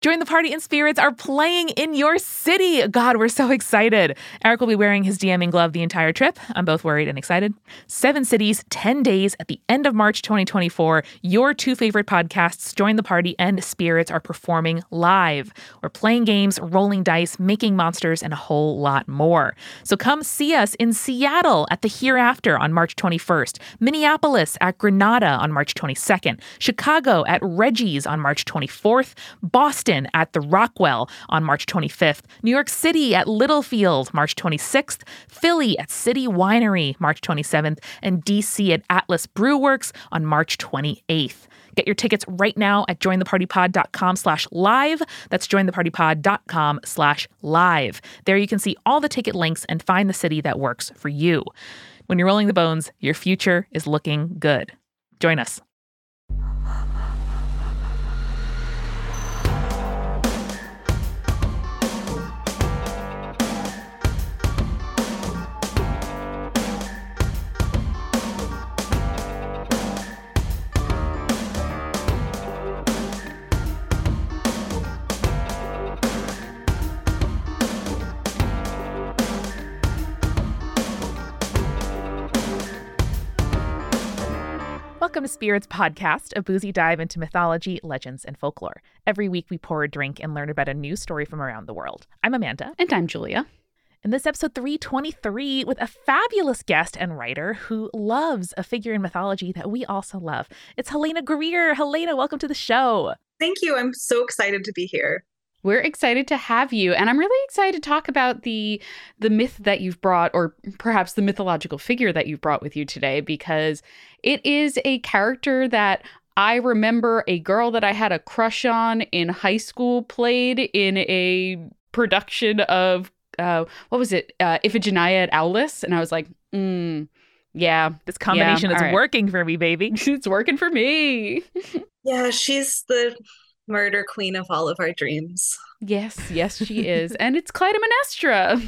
Join the Party and Spirits are playing in your city. God, we're so excited. Eric will be wearing his DMing glove the entire trip. I'm both worried and excited. Seven cities, 10 days at the end of March 2024. Your two favorite podcasts, Join the Party and Spirits, are performing live. We're playing games, rolling dice, making monsters, and a whole lot more. So come see us in Seattle at the Hereafter on March 21st, Minneapolis at Granada on March 22nd, Chicago at Reggie's on March 24th, Boston At the Rockwell on March 25th, New York City at Littlefield March 26th, Philly at City Winery March 27th, and DC at Atlas Brewworks on March 28th. Get your tickets right now at jointhepartypod.com slash live. That's jointhepartypod.com slash live. There you can see all the ticket links and find the city that works for you. When you're rolling the bones, your future is looking good. Join us. Welcome to Spirits Podcast, a boozy dive into mythology, legends, and folklore. Every week we pour a drink and learn about a new story from around the world. I'm Amanda. And I'm Julia. In this episode 323, with a fabulous guest and writer who loves a figure in mythology that we also love. It's Helena Greer. Helena, welcome to the show. Thank you. I'm so excited to be here. We're excited to have you and I'm really excited to talk about the the myth that you've brought or perhaps the mythological figure that you've brought with you today because it is a character that I remember a girl that I had a crush on in high school played in a production of uh, what was it? Uh, Iphigenia at Aulis and I was like, mm, yeah, this combination yeah, is right. working for me, baby. it's working for me. yeah, she's the murder queen of all of our dreams. Yes, yes, she is. and it's Clytemnestra.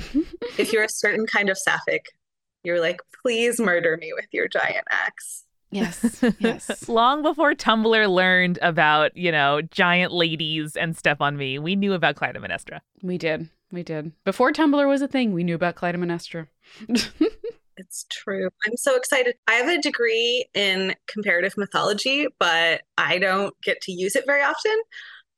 if you're a certain kind of sapphic, you're like, please murder me with your giant axe. Yes, yes. Long before Tumblr learned about, you know, giant ladies and Step on Me, we knew about Clytemnestra. We did. We did. Before Tumblr was a thing, we knew about Clytemnestra. It's true. I'm so excited. I have a degree in comparative mythology, but I don't get to use it very often.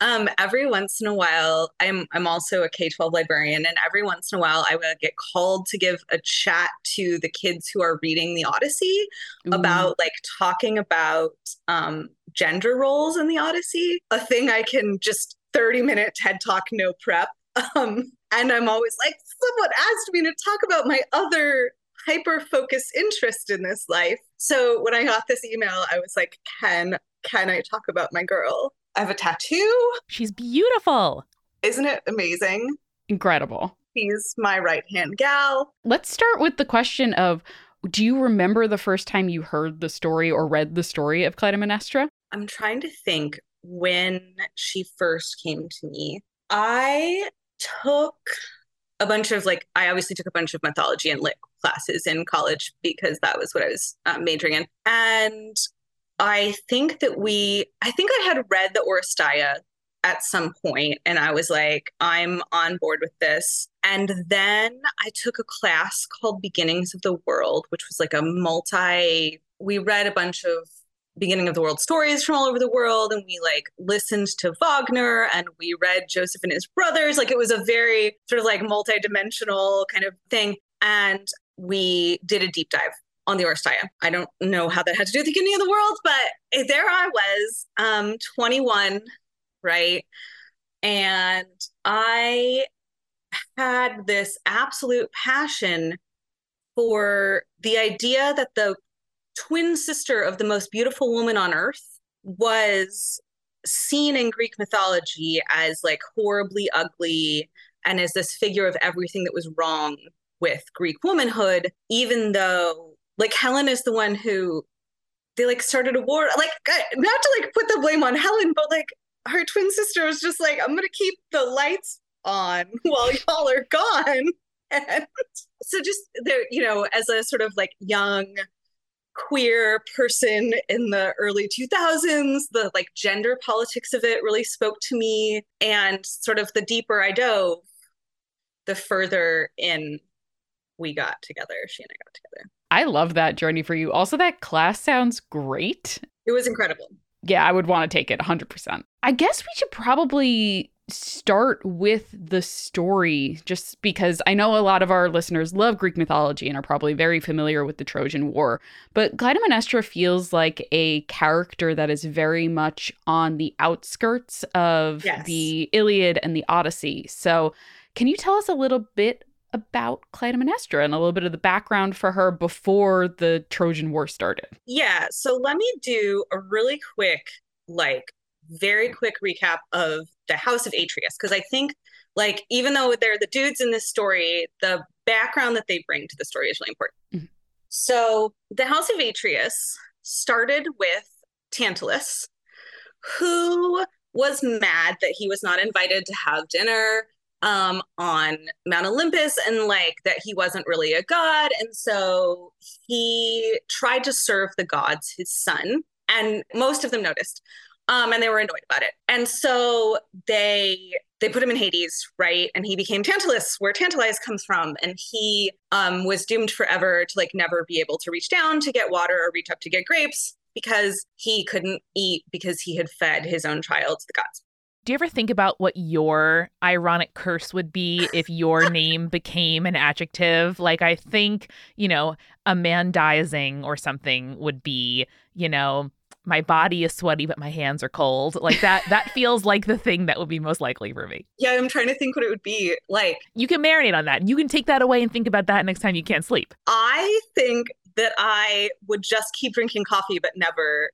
Um, every once in a while, I'm I'm also a K-12 librarian, and every once in a while, I would get called to give a chat to the kids who are reading the Odyssey Ooh. about like talking about um, gender roles in the Odyssey. A thing I can just 30 minute TED talk, no prep. Um, and I'm always like, someone asked me to talk about my other hyper focused interest in this life. So when I got this email, I was like, can can I talk about my girl? I have a tattoo. She's beautiful. Isn't it amazing? Incredible. He's my right hand gal. Let's start with the question of do you remember the first time you heard the story or read the story of Clytemnestra? I'm trying to think when she first came to me. I took a bunch of like I obviously took a bunch of mythology and lit classes in college because that was what I was um, majoring in. And I think that we, I think I had read the Oresteia at some point and I was like, I'm on board with this. And then I took a class called Beginnings of the World, which was like a multi, we read a bunch of beginning of the world stories from all over the world and we like listened to Wagner and we read Joseph and his brothers like it was a very sort of like multi-dimensional kind of thing and we did a deep dive on the Oresteia. I don't know how that had to do with the beginning of the world, but there I was, um, 21, right? And I had this absolute passion for the idea that the twin sister of the most beautiful woman on earth was seen in Greek mythology as like horribly ugly and as this figure of everything that was wrong with Greek womanhood, even though like Helen is the one who they like started a war. Like not to like put the blame on Helen, but like her twin sister was just like, I'm gonna keep the lights on while y'all are gone. And so just there, you know, as a sort of like young queer person in the early 2000s. The like gender politics of it really spoke to me. And sort of the deeper I dove, the further in we got together. She and I got together. I love that journey for you. Also, that class sounds great. It was incredible. Yeah, I would want to take it 100%. I guess we should probably start with the story just because I know a lot of our listeners love Greek mythology and are probably very familiar with the Trojan War. But Clytemnestra feels like a character that is very much on the outskirts of Yes. the Iliad and the Odyssey. So, can you tell us a little bit about Clytemnestra and a little bit of the background for her before the Trojan War started? Yeah. So let me do a really quick, like, very quick recap of the House of Atreus. Because I think, like, even though they're the dudes in this story, the background that they bring to the story is really important. Mhm. So the House of Atreus started with Tantalus, who was mad that he was not invited to have dinner um, on Mount Olympus and like that he wasn't really a god. And so he tried to serve the gods his son, and most of them noticed. Um, and they were annoyed about it. And so they they put him in Hades, right? And he became Tantalus, where Tantalize comes from. And he um, was doomed forever to like never be able to reach down to get water or reach up to get grapes because he couldn't eat because he had fed his own child to the gods. Do you ever think about what your ironic curse would be if your name became an adjective? Like, I think, you know, a amandizing or something would be, you know, my body is sweaty, but my hands are cold. Like that, that feels like the thing that would be most likely for me. Yeah, I'm trying to think what it would be. Like, You can marinate on that. You can take that away and think about that next time you can't sleep. I think that I would just keep drinking coffee but never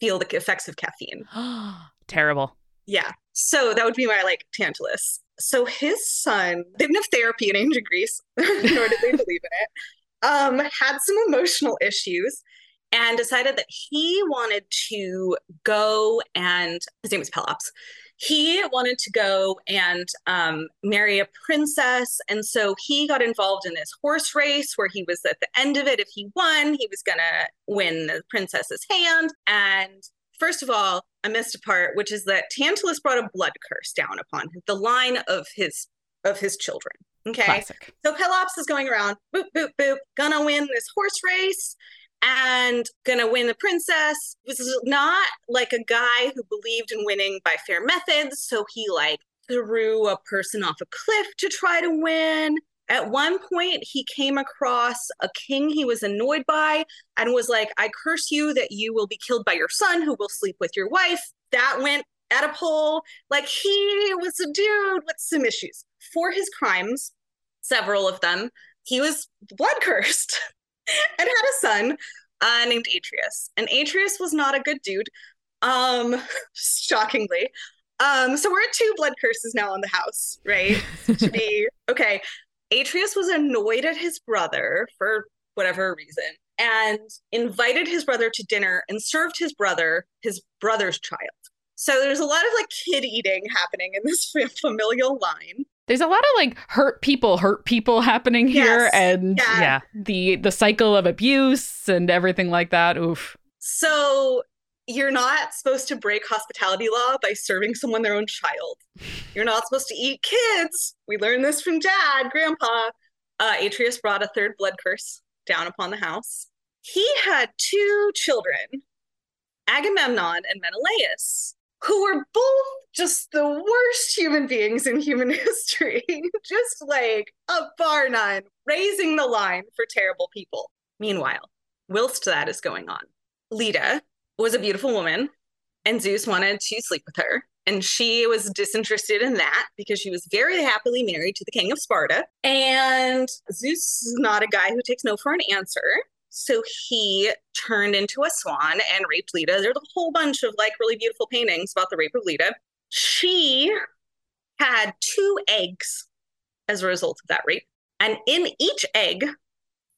feel the effects of caffeine. Terrible. Yeah. So that would be my like Tantalus. So his son, they didn't have therapy in ancient Greece, nor did they believe in it. Um, had some emotional issues and decided that he wanted to go and his name was Pelops. He wanted to go and um, marry a princess. And so he got involved in this horse race where he was at the end of it. If he won, he was going to win the princess's hand. And first of all, I missed a part, which is that Tantalus brought a blood curse down upon the line of his of his children. Okay. Classic. So Pelops is going around, boop, boop, boop, gonna win this horse race and gonna win the princess. Is not like a guy who believed in winning by fair methods. So he like threw a person off a cliff to try to win. At one point, he came across a king he was annoyed by and was like, I curse you that you will be killed by your son who will sleep with your wife. That went Oedipal. Like he was a dude with some issues. For his crimes, several of them, he was blood cursed and had a son uh, named Atreus. And Atreus was not a good dude, um, shockingly. Um, so we're at two blood curses now on the house, right? to be okay. Atreus was annoyed at his brother for whatever reason and invited his brother to dinner and served his brother his brother's child. So there's a lot of like kid eating happening in this familial line. There's a lot of like hurt people, hurt people happening here, Yes. and Yeah. Yeah. the the cycle of abuse and everything like that. Oof. So you're not supposed to break hospitality law by serving someone their own child. You're not supposed to eat kids. We learned this from dad, grandpa. Uh, Atreus brought a third blood curse down upon the house. He had two children, Agamemnon and Menelaus, who were both just the worst human beings in human history. just like a bar none, raising the line for terrible people. Meanwhile, whilst that is going on, Leda was a beautiful woman, and Zeus wanted to sleep with her. And she was disinterested in that because she was very happily married to the king of Sparta. And Zeus is not a guy who takes no for an answer. So he turned into a swan and raped Leda. There's a whole bunch of like really beautiful paintings about the rape of Leda. She had two eggs as a result of that rape. And in each egg,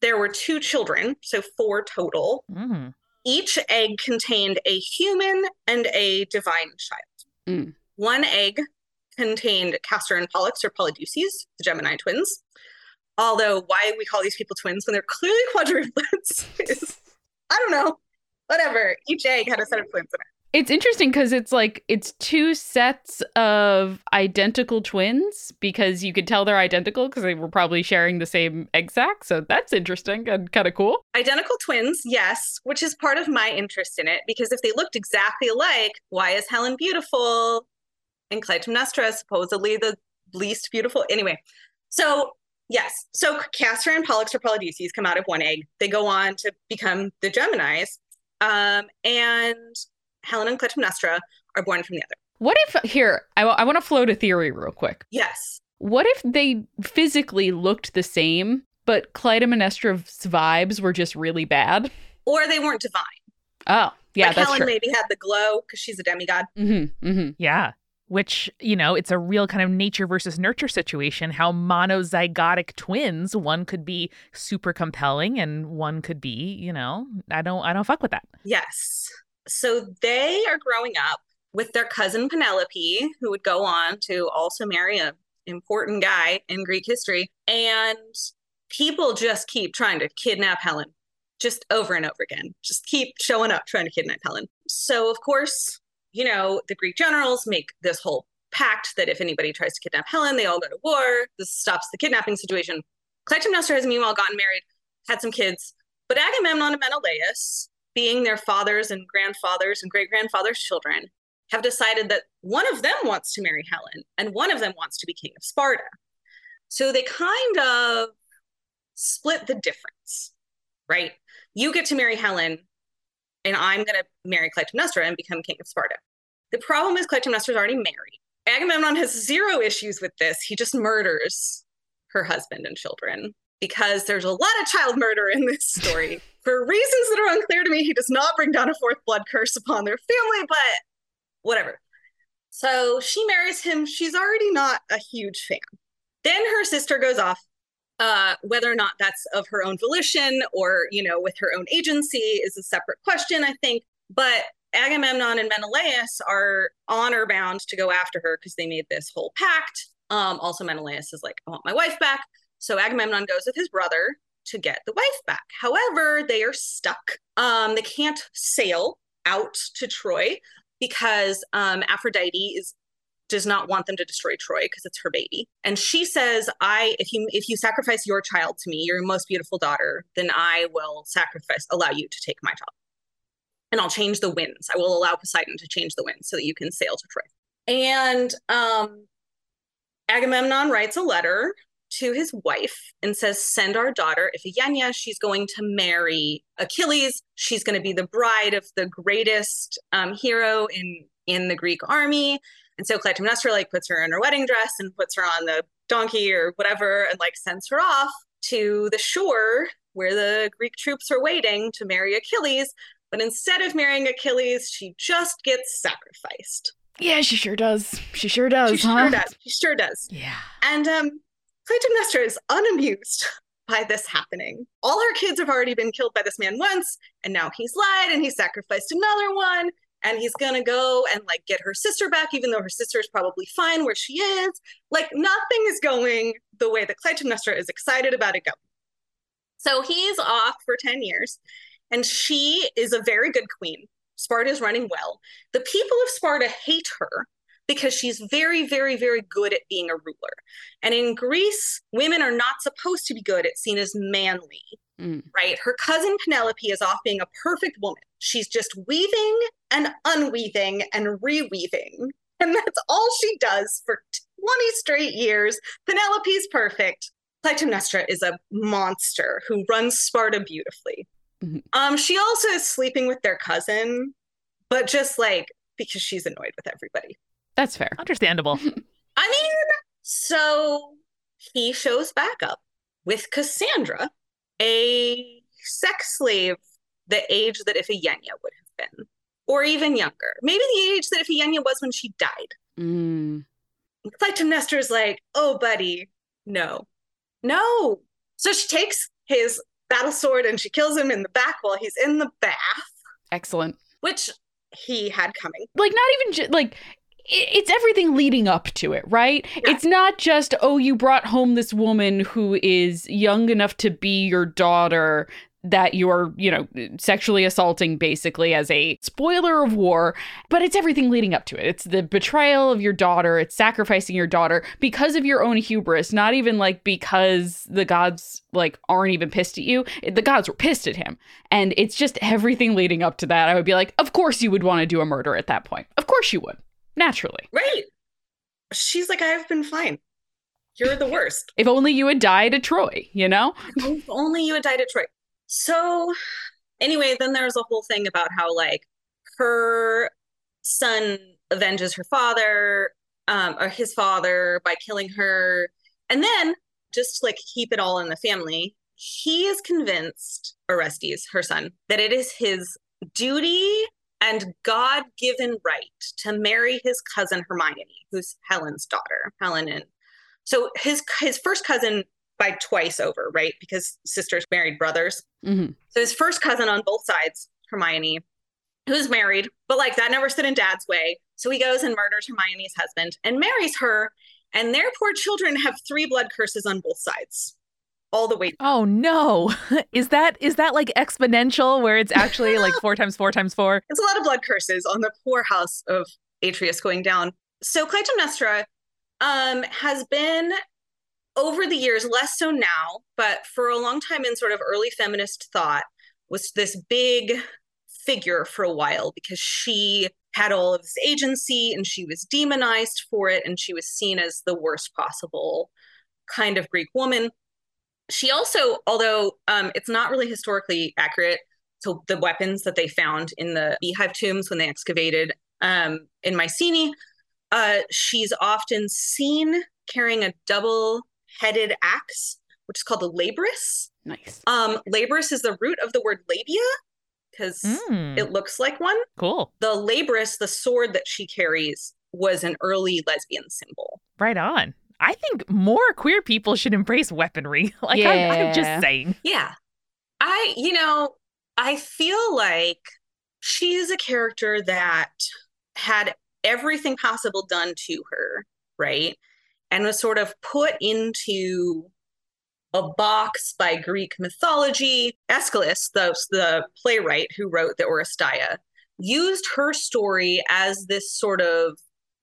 there were two children, so four total. Mm. Each egg contained a human and a divine child. Mm. One egg contained Castor and Pollux or Polydeuces, the Gemini twins. Although why we call these people twins when they're clearly quadruplets is I don't know. Whatever. Each egg had a set of twins in it. It's interesting because it's like it's two sets of identical twins because you could tell they're identical because they were probably sharing the same egg sac. So that's interesting and kind of cool. Identical twins, yes, which is part of my interest in it because if they looked exactly alike, why is Helen beautiful and Clytemnestra supposedly the least beautiful? Anyway, so yes, so Castor and Pollux or Polydeuces come out of one egg. They go on to become the Geminis. Um, and Helen and Clytemnestra are born from the other. What if here? I, w- I want to float a theory real quick. Yes. What if they physically looked the same, but Clytemnestra's vibes were just really bad? Or they weren't divine. Oh, yeah, like that's Helen true. maybe had the glow because she's a demigod. Mm-hmm, mm-hmm. Yeah. Which, you know, it's a real kind of nature versus nurture situation. How monozygotic twins, one could be super compelling and one could be, you know, I don't I don't fuck with that. Yes. So they are growing up with their cousin Penelope, who would go on to also marry a important guy in Greek history. And people just keep trying to kidnap Helen, just over and over again. Just keep showing up trying to kidnap Helen. So of course, you know, the Greek generals make this whole pact that if anybody tries to kidnap Helen, they all go to war. This stops the kidnapping situation. Clytemnestra has meanwhile gotten married, had some kids, but Agamemnon and Menelaus, being their fathers and grandfathers and great grandfathers' children, have decided that one of them wants to marry Helen and one of them wants to be king of Sparta. So they kind of split the difference, right? You get to marry Helen, and I'm going to marry Clytemnestra and become king of Sparta. The problem is Clytemnestra's already married. Agamemnon has zero issues with this. He just murders her husband and children because there's a lot of child murder in this story. For reasons that are unclear to me, he does not bring down a fourth blood curse upon their family, but whatever. So she marries him. She's already not a huge fan. Then her sister goes off. Uh, whether or not that's of her own volition or, you know, with her own agency is a separate question, I think. But Agamemnon and Menelaus are honor bound to go after her because they made this whole pact. Um, also, Menelaus is like, I want my wife back. So Agamemnon goes with his brother to get the wife back. However, they are stuck. Um, they can't sail out to Troy because um, Aphrodite is does not want them to destroy Troy because it's her baby. And she says, "I if you if you sacrifice your child to me, your most beautiful daughter, then I will sacrifice allow you to take my child." And I'll change the winds. I will allow Poseidon to change the winds so that you can sail to Troy. And um, Agamemnon writes a letter to his wife and says, Send our daughter, Iphigenia. She's going to marry Achilles. She's going to be the bride of the greatest um, hero in, in the Greek army. And so Clytemnestra like puts her in her wedding dress and puts her on the donkey or whatever and like sends her off to the shore where the Greek troops are waiting to marry Achilles. But instead of marrying Achilles, she just gets sacrificed. Yeah, she sure does. She sure does. She huh? sure does. She sure does. Yeah. And um, Clytemnestra is unamused by this happening. All her kids have already been killed by this man once, and now he's lied and he sacrificed another one. And he's gonna go and like get her sister back, even though her sister is probably fine where she is. Like nothing is going the way that Clytemnestra is excited about it going. So he's off for 10 years, and she is a very good queen. Sparta is running well. The people of Sparta hate her because she's very, very, very good at being a ruler. And in Greece, women are not supposed to be good. It's seen as manly, Mm. right? Her cousin Penelope is off being a perfect woman. She's just weaving and unweaving and reweaving. And that's all she does for 20 straight years. Penelope's perfect. Clytemnestra is a monster who runs Sparta beautifully. Mhm. Um, she also is sleeping with their cousin, but just like because she's annoyed with everybody. That's fair. Understandable. I mean, so he shows back up with Cassandra, a sex slave the age that Iphigenia would have been, or even younger. Maybe the age that Iphigenia was when she died. Mm. Clytemnestra's like, oh, buddy, no, no. So she takes his battle sword and she kills him in the back while he's in the bath, Excellent. which he had coming. Like not even ju- like it's everything leading up to it, right? It's not just oh you brought home this woman who is young enough to be your daughter that you're, you know, sexually assaulting basically as a spoiler of war, but it's everything leading up to it. It's the betrayal of your daughter, it's sacrificing your daughter because of your own hubris, not even like because the gods like aren't even pissed at you. The gods were pissed at him. And it's just everything leading up to that. I would be like, of course you would want to do a murder at that point. Of course you would. Naturally. Right. She's like, I've been fine. You're the worst. if only you had died at Troy, you know? if only you had died at Troy. So, anyway, then there's a whole thing about how, like, her son avenges her father, um, or his father by killing her. And then, just to, like, keep it all in the family, he is convinced, Orestes, her son, that it is his duty and God given right to marry his cousin Hermione, who's Helen's daughter, Helen and so his his first cousin by twice over, right? Because sisters married brothers. Mm-hmm. So his first cousin on both sides, Hermione, who's married, but like that never stood in dad's way. So he goes and murders Hermione's husband and marries her. And their poor children have three blood curses on both sides. All the way. Oh no. Is that is that like exponential where it's actually like four times four times four? It's a lot of blood curses on the poor house of Atreus going down. So Clytemnestra um, has been over the years, less so now, but for a long time in sort of early feminist thought, was this big figure for a while because she had all of this agency and she was demonized for it and she was seen as the worst possible kind of Greek woman. She also, although um, it's not really historically accurate, so the weapons that they found in the beehive tombs when they excavated um, in Mycenae, uh, she's often seen carrying a double headed axe, which is called a labrys. Nice. Um, labrys is the root of the word labia because Mm, it looks like one. cool. The labrys, the sword that she carries, was an early lesbian symbol. Right on. I think more queer people should embrace weaponry. like I'm, I'm just saying. Yeah. I, you know, I feel like she is a character that had everything possible done to her, right? And was sort of put into a box by Greek mythology. Aeschylus, the, the playwright who wrote the Oresteia, used her story as this sort of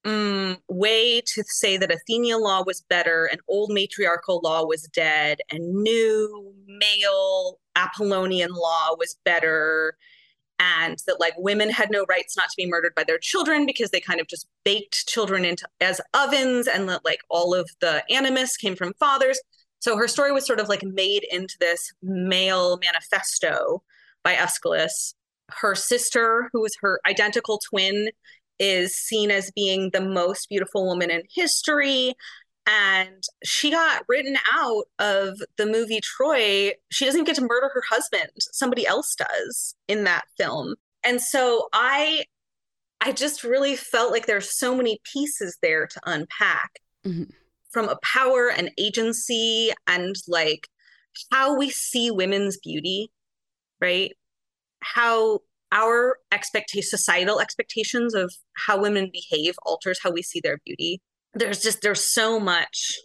mm, way to say that Athenian law was better and old matriarchal law was dead and new male Apollonian law was better and that like women had no rights not to be murdered by their children because they kind of just baked children into as ovens and that like all of the animus came from fathers. So her story was sort of like made into this male manifesto by Aeschylus. Her sister who was her identical twin is seen as being the most beautiful woman in history and she got written out of the movie Troy. She doesn't get to murder her husband. Somebody else does in that film. And so I I just really felt like there's so many pieces there to unpack Mhm. from a power and agency and like how we see women's beauty, right? How our expectation societal expectations of how women behave alters how we see their beauty. There's just there's so much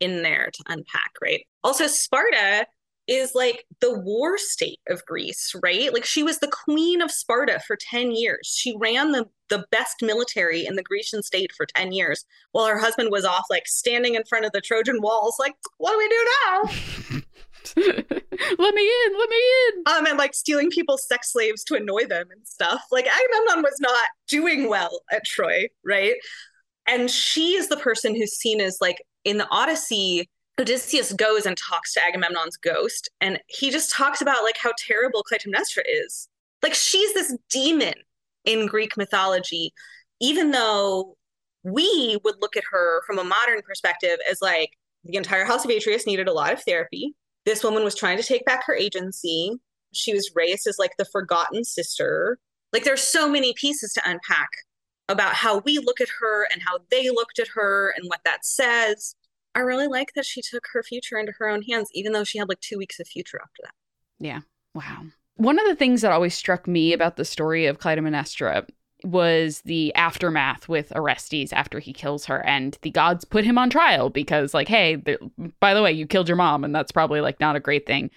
in there to unpack right? Also sparta is like the war state of greece right? Like she was the queen of sparta for 10 years. She ran the the best military in the grecian state for 10 years while her husband was off like standing in front of the trojan walls like what do we do now let me in, let me in. um and like stealing people's sex slaves to annoy them and stuff. Like agamemnon was not doing well at troy right? And she is the person who's seen as like in the odyssey odysseus goes and talks to agamemnon's ghost and he just talks about like how terrible clytemnestra is. Like she's this demon in greek mythology even though we would look at her from a modern perspective as like the entire house of atreus needed a lot of therapy this woman was trying to take back her agency she was raised as like the forgotten sister like there's so many pieces to unpack about how we look at her and how they looked at her and what that says i really like that she took her future into her own hands even though she had like two weeks of future after that Yeah. Wow. One of the things that always struck me about the story of Clytemnestra was the aftermath with Orestes after he kills her and the gods put him on trial because like hey, by the way, you killed your mom and that's probably like not a great thing.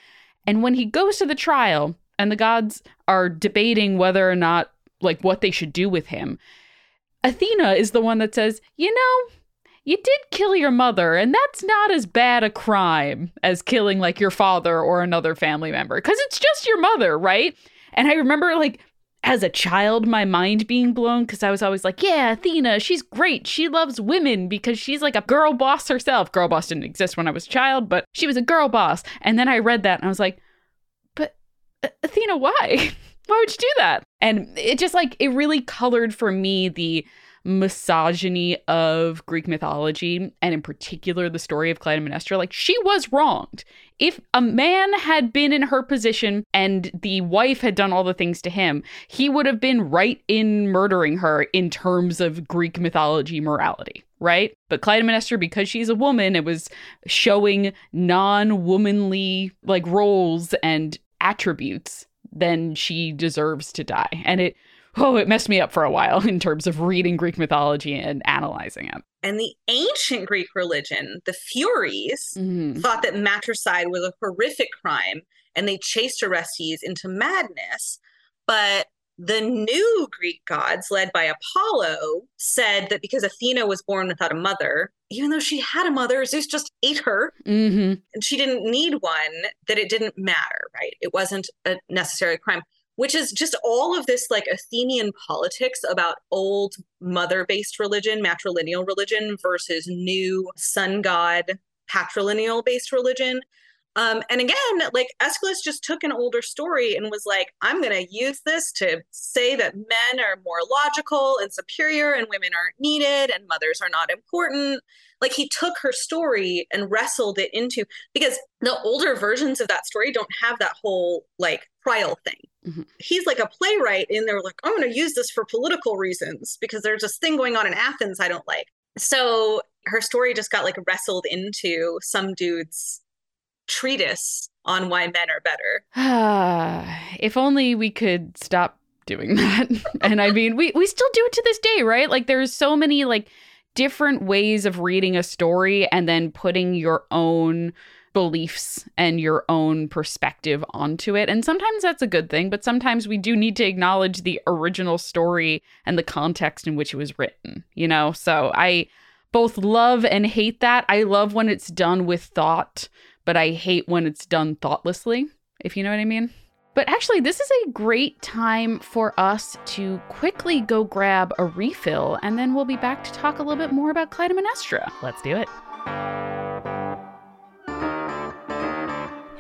And when he goes to the trial and the gods are debating whether or not, like, what they should do with him, Athena is the one that says, you know, you did kill your mother, and that's not as bad a crime as killing like your father or another family member because it's just your mother, right? And I remember like as a child, my mind being blown because I was always like, yeah, Athena, she's great. She loves women because she's like a girl boss herself. Girl boss didn't exist when I was a child, but she was a girl boss. And then I read that and I was like, but Athena, why? why would you do that? And it just like, it really colored for me the misogyny of Greek mythology, and in particular the story of Clytemnestra, like she was wronged. If a man had been in her position and the wife had done all the things to him, he would have been right in murdering her in terms of Greek mythology morality right? But Clytemnestra, because she's a woman, it was showing non-womanly like roles and attributes, then she deserves to die. And it oh, it messed me up for a while in terms of reading Greek mythology and analyzing it. And the ancient Greek religion, the Furies, mm-hmm. thought that matricide was a horrific crime and they chased Orestes into madness. But the new Greek gods, led by Apollo, said that because Athena was born without a mother, even though she had a mother, Zeus just ate her mm-hmm. and she didn't need one, that it didn't matter, right? It wasn't a necessary crime which is just all of this like Athenian politics about old mother based religion, matrilineal religion versus new sun god patrilineal based religion. Um, and again, like Aeschylus just took an older story and was like, I'm going to use this to say that men are more logical and superior and women aren't needed and mothers are not important. Like he took her story and wrestled it into because the older versions of that story don't have that whole like trial thing. Mm-hmm. He's like a playwright, and they're like, I'm going to use this for political reasons because there's this thing going on in Athens I don't like. So her story just got like wrestled into some dude's treatise on why men are better. if only we could stop doing that. and I mean, we we still do it to this day, right? Like there's so many like different ways of reading a story and then putting your own beliefs and your own perspective onto it. And sometimes that's a good thing, but sometimes we do need to acknowledge the original story and the context in which it was written, you know? So I both love and hate that. I love when it's done with thought, but I hate when it's done thoughtlessly, if you know what I mean. But actually, this is a great time for us to quickly go grab a refill, and then we'll be back to talk a little bit more about Clytemnestra. Let's do it.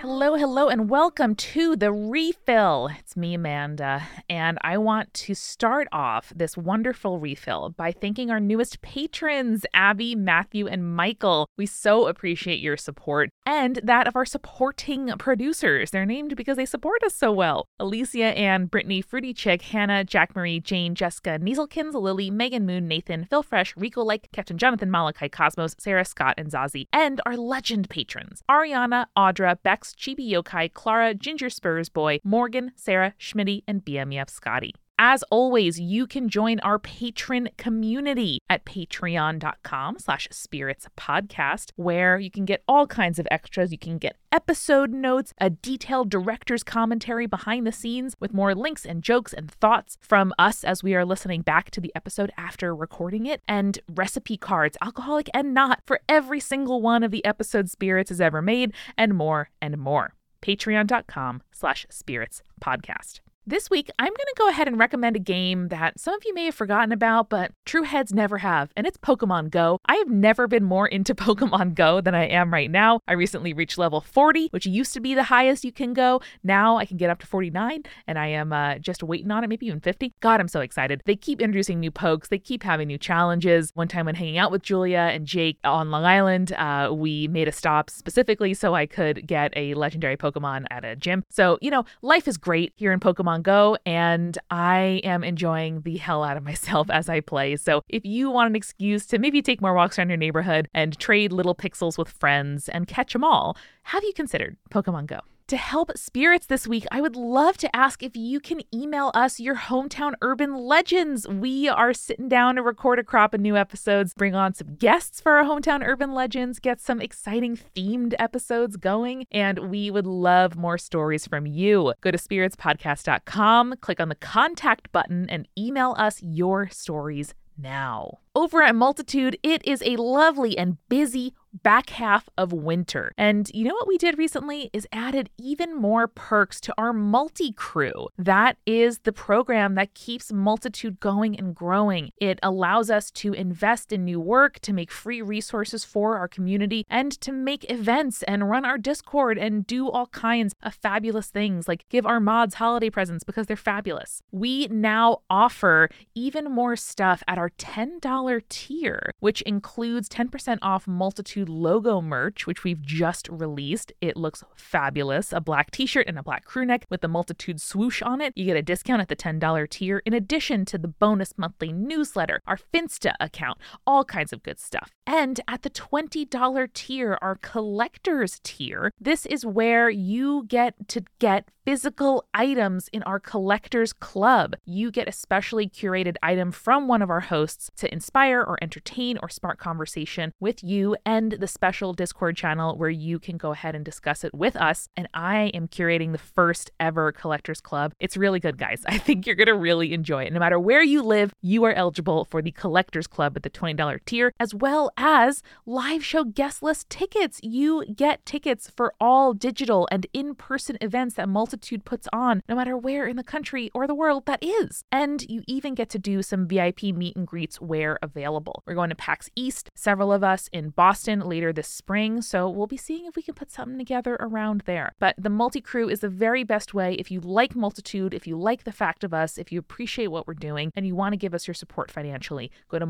Hello, hello, and welcome to the refill. It's me, Amanda, and I want to start off this wonderful refill by thanking our newest patrons, Abby, Matthew, and Michael. We so appreciate your support and that of our supporting producers. They're named because they support us so well Alicia, Ann, Brittany, Fruity Chick, Hannah, Jack Marie, Jane, Jessica, Nieselkins, Lily, Megan Moon, Nathan, Phil Fresh, Rico Like, Captain Jonathan, Malachi Cosmos, Sarah Scott, and Zazie, and our legend patrons Ariana, Audra, Bex, Chibi Yokai, Clara, Ginger Spurs Boy, Morgan, Sarah, Schmitty, and BMEF Scotty. As always, you can join our patron community at patreon.com slash spirits podcast, where you can get all kinds of extras. You can get episode notes, a detailed director's commentary behind the scenes with more links and jokes and thoughts from us as we are listening back to the episode after recording it, and recipe cards, alcoholic and not, for every single one of the episode Spirits has ever made, and more and more. Patreon.com slash spirits podcast. This week, I'm going to go ahead and recommend a game that some of you may have forgotten about, but true heads never have, and it's Pokemon Go. I have never been more into Pokemon Go than I am right now. I recently reached level 40, which used to be the highest you can go. Now I can get up to 49, and I am uh, just waiting on it, maybe even 50. God, I'm so excited. They keep introducing new pokes, they keep having new challenges. One time when hanging out with Julia and Jake on Long Island, uh, we made a stop specifically so I could get a legendary Pokemon at a gym. So, you know, life is great here in Pokemon Go, and I am enjoying the hell out of myself as I play. So if you want an excuse to maybe take more walks around your neighborhood and trade little pixels with friends and catch them all, have you considered Pokemon Go? To help spirits this week, I would love to ask if you can email us your hometown urban legends. We are sitting down to record a crop of new episodes, bring on some guests for our hometown urban legends, get some exciting themed episodes going, and we would love more stories from you. Go to spiritspodcast.com, click on the contact button, and email us your stories now. Over at Multitude, it is a lovely and busy back half of winter. And you know what we did recently is added even more perks to our multi crew. That is the program that keeps Multitude going and growing. It allows us to invest in new work, to make free resources for our community, and to make events and run our Discord and do all kinds of fabulous things like give our mods holiday presents because they're fabulous. We now offer even more stuff at our $10 tier, which includes 10% off Multitude logo merch, which we've just released. It looks fabulous. A black t shirt and a black crew neck with the multitude swoosh on it. You get a discount at the $10 tier, in addition to the bonus monthly newsletter, our Finsta account, all kinds of good stuff. And at the $20 tier, our collector's tier, this is where you get to get physical items in our collectors club. You get a specially curated item from one of our hosts to inspire or entertain or spark conversation with you and the special Discord channel where you can go ahead and discuss it with us. And I am curating the first ever collectors club. It's really good, guys. I think you're going to really enjoy it. No matter where you live, you are eligible for the collectors club at the $20 tier, as well as live show guest list tickets. You get tickets for all digital and in person events that Multitude puts on, no matter where in the country or the world that is. And you even get to do some VIP meet and greets where available. We're going to PAX East, several of us in Boston later this spring, so we'll be seeing if we can put something together around there. But the multi crew is the very best way if you like Multitude, if you like the fact of us, if you appreciate what we're doing, and you want to give us your support financially. Go to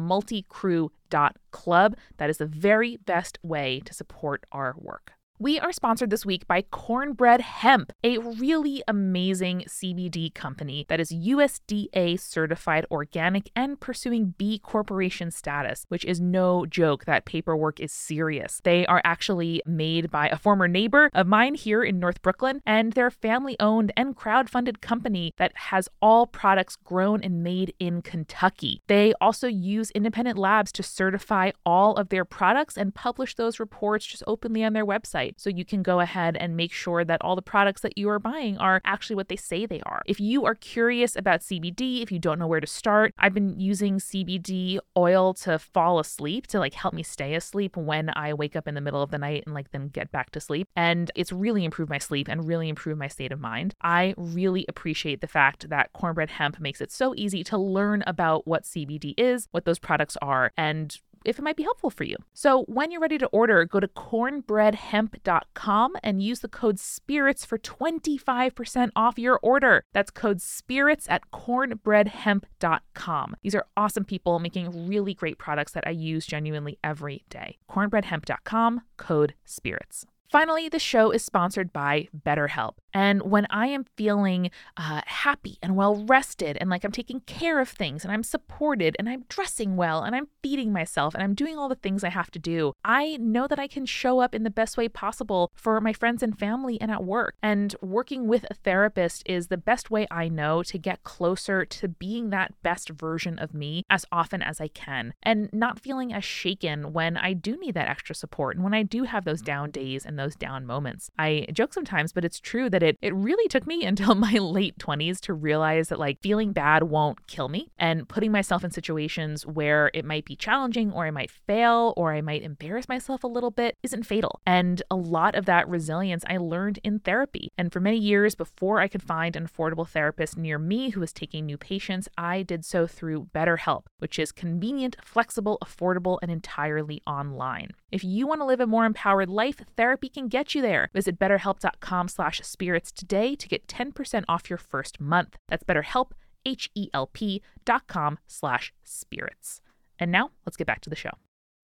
multicrew.club. That is the very best way to support our work. We are sponsored this week by Cornbread Hemp, a really amazing CBD company that is USDA certified organic and pursuing B Corporation status, which is no joke. That paperwork is serious. They are actually made by a former neighbor of mine here in North Brooklyn, and they're a family owned and crowd funded company that has all products grown and made in Kentucky. They also use independent labs to certify all of their products and publish those reports just openly on their website website. So you can go ahead and make sure that all the products that you are buying are actually what they say they are. If you are curious about CBD, if you don't know where to start, I've been using CBD oil to fall asleep to like help me stay asleep when I wake up in the middle of the night and like then get back to sleep. And it's really improved my sleep and really improved my state of mind. I really appreciate the fact that Cornbread Hemp makes it so easy to learn about what CBD is, what those products are, and if it might be helpful for you. So when you're ready to order, go to cornbreadhemp.com and use the code SPIRITS for 25% off your order. That's code SPIRITS at cornbreadhemp.com. These are awesome people making really great products that I use genuinely every day. cornbreadhemp.com, code SPIRITS. Finally, the show is sponsored by BetterHelp. And when I am feeling uh, happy and well rested and like I'm taking care of things and I'm supported and I'm dressing well and I'm feeding myself and I'm doing all the things I have to do, I know that I can show up in the best way possible for my friends and family and at work. And working with a therapist is the best way I know to get closer to being that best version of me as often as I can and not feeling as shaken when I do need that extra support and when I do have those down days and those down moments. I joke sometimes, but it's true that that it it really took me until my late 20s to realize that like feeling bad won't kill me and putting myself in situations where it might be challenging or I might fail or I might embarrass myself a little bit isn't fatal. And a lot of that resilience I learned in therapy. And for many years before I could find an affordable therapist near me who was taking new patients, I did so through BetterHelp, which is convenient, flexible, affordable, and entirely online. If you want to live a more empowered life, therapy can get you there. Visit betterhelp.com/spirits today to get 10% off your first month. That's betterhelp h-e-l-p dot com slash spirits. And now let's get back to the show.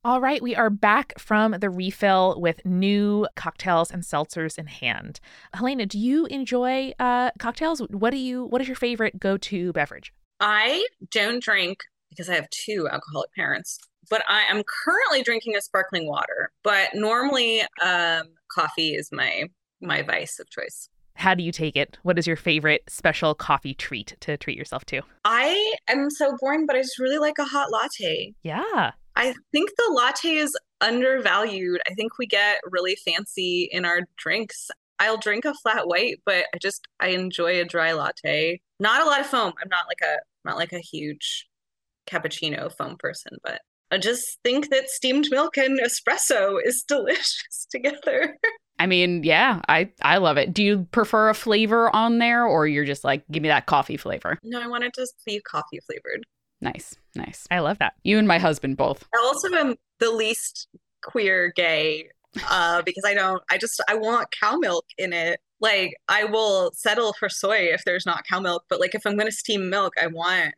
All right, we are back from the refill with new cocktails and seltzers in hand. Helena, do you enjoy uh, cocktails? What do you? What is your favorite go-to beverage? I don't drink because I have two alcoholic parents but I am currently drinking a sparkling water. But normally, um, coffee is my my vice of choice. How do you take it? What is your favorite special coffee treat to treat yourself to? I am so boring, but I just really like a hot latte. Yeah. I think the latte is undervalued. I think we get really fancy in our drinks. I'll drink a flat white, but I just I enjoy a dry latte. Not a lot of foam. I'm not like a not like a huge cappuccino foam person, but I just think that steamed milk and espresso is delicious together. I mean, yeah, I I love it. Do you prefer a flavor on there or you're just like give me that coffee flavor? No, I want it to be coffee flavored. Nice. Nice. I love that. You and my husband both. I also am the least queer gay uh because I don't I just I want cow milk in it. Like I will settle for soy if there's not cow milk, but like if I'm going to steam milk, I want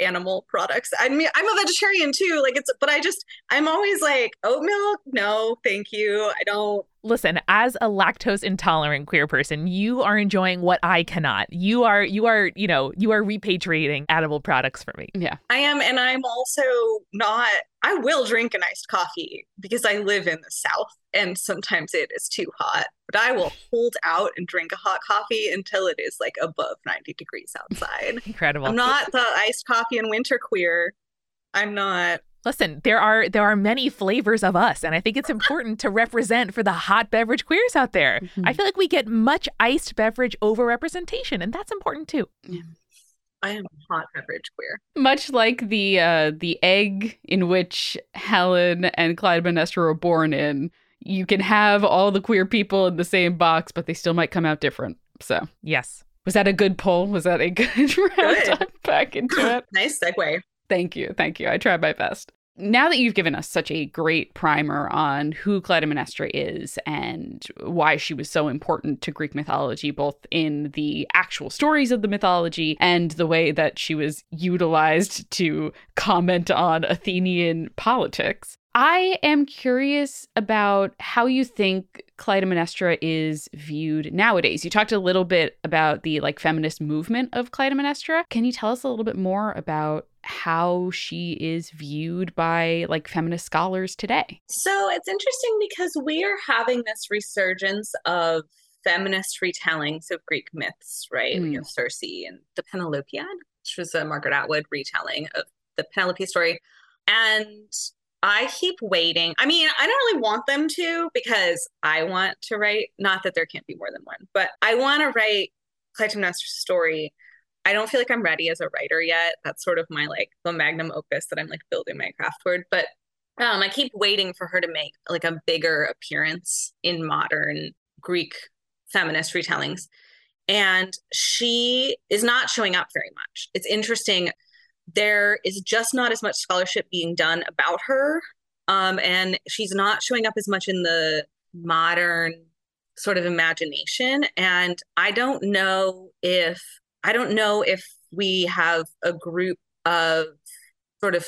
animal products. I mean, I'm a vegetarian too. Like it's, but I just, I'm always like oat milk. No, thank you. I don't. Listen, as a lactose intolerant queer person, you are enjoying what I cannot. You are, you are, you know, you are repatriating animal products for me. Yeah. I am. And I'm also not, I will drink an iced coffee because I live in the South and sometimes it is too hot. But I will hold out and drink a hot coffee until it is like above 90 degrees outside. Incredible. I'm not the iced coffee and winter queer. I'm not. Listen, there are there are many flavors of us, and I think it's important to represent for the hot beverage queers out there. Mhm. I feel like we get much iced beverage overrepresentation, and that's important too. I am hot beverage queer. Much like the uh the egg in which Helen and Clytemnestra were born in, you can have all the queer people in the same box, but they still might come out different. So Yes. was that a good poll? Was that a good round back into it? nice segue. Thank you. Thank you. I tried my best. Now that you've given us such a great primer on who Clytemnestra is and why she was so important to Greek mythology, both in the actual stories of the mythology and the way that she was utilized to comment on Athenian politics, I am curious about how you think Clytemnestra is viewed nowadays. You talked a little bit about the like feminist movement of Clytemnestra. Can you tell us a little bit more about how she is viewed by like feminist scholars today? So it's interesting because we are having this resurgence of feminist retellings of Greek myths, right? We Mm. have Circe and the Penelopiad, which was a Margaret Atwood retelling of the Penelope story. And I keep waiting. I mean, I don't really want them to because I want to write, not that there can't be more than one, but I want to write Clytemnestra's story. I don't feel like I'm ready as a writer yet. That's sort of my like the magnum opus that I'm like building my craft toward. But um, I keep waiting for her to make like a bigger appearance in modern Greek feminist retellings. And she is not showing up very much. It's interesting. There is just not as much scholarship being done about her. Um, and she's not showing up as much in the modern sort of imagination. And I don't know if I don't know if we have a group of sort of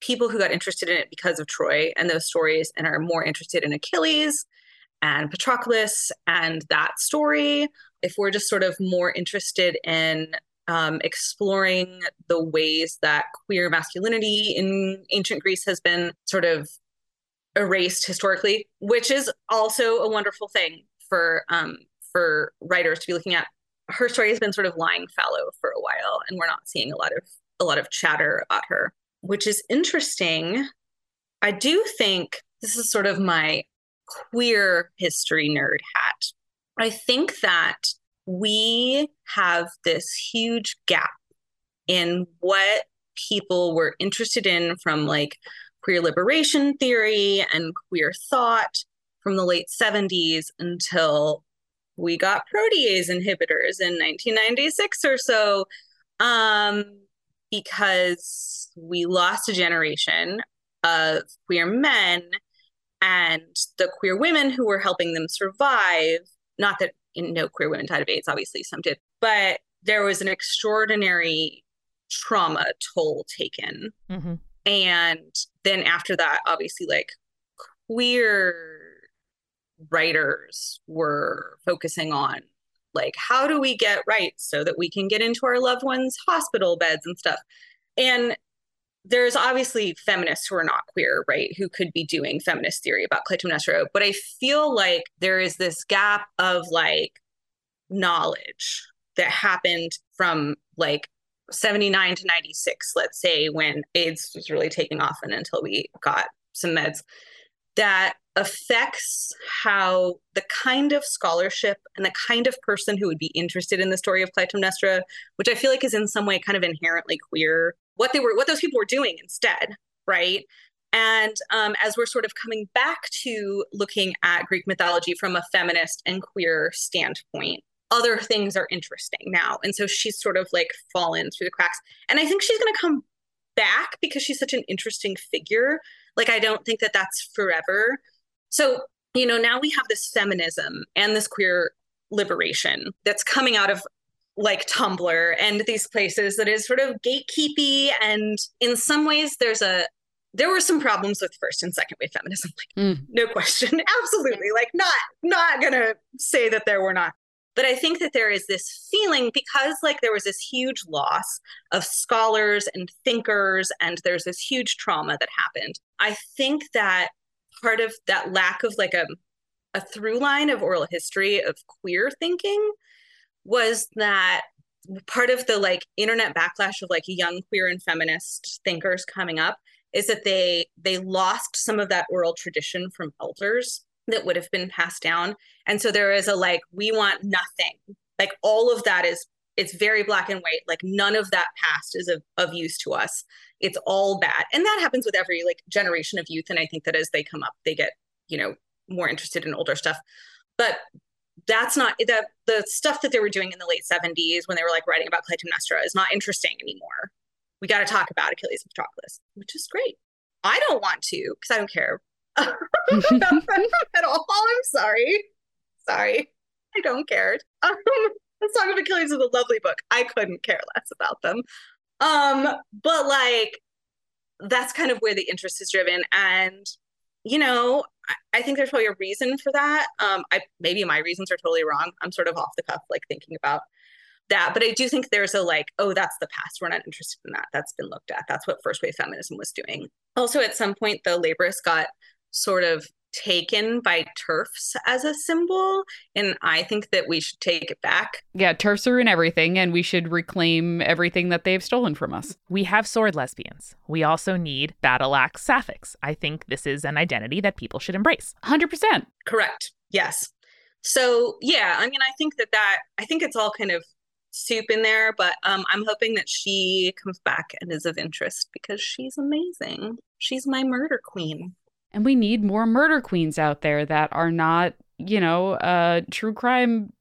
people who got interested in it because of Troy and those stories and are more interested in Achilles and Patroclus and that story. If we're just sort of more interested in um, exploring the ways that queer masculinity in ancient Greece has been sort of erased historically, which is also a wonderful thing for um, for writers to be looking at. Her story has been sort of lying fallow for a while, and we're not seeing a lot of a lot of chatter about her, which is interesting. I do think this is sort of my queer history nerd hat. I think that we have this huge gap in what people were interested in from like queer liberation theory and queer thought from the late 70s until we got protease inhibitors in 1996 or so um, because we lost a generation of queer men and the queer women who were helping them survive. Not that no queer women died of AIDS, obviously some did, but there was an extraordinary trauma toll taken. hmm And then after that, obviously, like queer writers were focusing on like how do we get rights so that we can get into our loved ones hospital beds and stuff and there's obviously feminists who are not queer, right? Who could be doing feminist theory about Clytemnestra. But I feel like there is this gap of like knowledge that happened from like 79 to 96, let's say, when AIDS was really taking off and until we got some meds, that affects how the kind of scholarship and the kind of person who would be interested in the story of Clytemnestra, which I feel like is in some way kind of inherently queer, what they were, what those people were doing instead, right? And um, as we're sort of coming back to looking at Greek mythology from a feminist and queer standpoint, other things are interesting now. And so she's sort of like fallen through the cracks. And I think she's going to come back because she's such an interesting figure. Like, I don't think that that's forever. So, you know, now we have this feminism and this queer liberation that's coming out of like Tumblr and these places that is sort of gatekeepy. And in some ways, there's a there were some problems with first and second wave feminism like mm. no question absolutely like not not gonna say that there were not but I think that there is this feeling because, like, there was this huge loss of scholars and thinkers, and there's this huge trauma that happened. I think that part of that lack of like a, a through line of oral history of queer thinking was that part of the like internet backlash of like young queer and feminist thinkers coming up is that they they lost some of that oral tradition from elders that would have been passed down. And so there is a like, we want nothing. Like all of that is it's very black and white. Like none of that past is of, of use to us. It's all bad. And that happens with every like generation of youth. And I think that as they come up, they get, you know, more interested in older stuff. But that's not the the stuff that they were doing in the late 70s when they were like writing about Clytemnestra is not interesting anymore. We got to talk about Achilles and Patroclus, which is great. I don't want to because I don't care at all. I'm sorry. Sorry. I don't care. Um, the Song of Achilles is a lovely book. I couldn't care less about them. Um, but like that's kind of where the interest is driven. And, you know, I, think there's probably a reason for that. Um, I maybe my reasons are totally wrong. I'm sort of off the cuff, like thinking about that. But I do think there's a like, oh, that's the past. We're not interested in that. That's been looked at. That's what first wave feminism was doing. Also, at some point, the labrys got sort of taken by TERFs as a symbol and i think that we should take it back. Yeah TERFs are in everything and we should reclaim everything that they've stolen from us. We have sword lesbians. We also need battle axe sapphics. I think this is an identity that people should embrace. 100% correct. Yes. So yeah i mean i think that that i think it's all kind of soup in there but um, i'm hoping that she comes back and is of interest because she's amazing. She's my murder queen and we need more murder queens out there that are not, you know, uh, true crime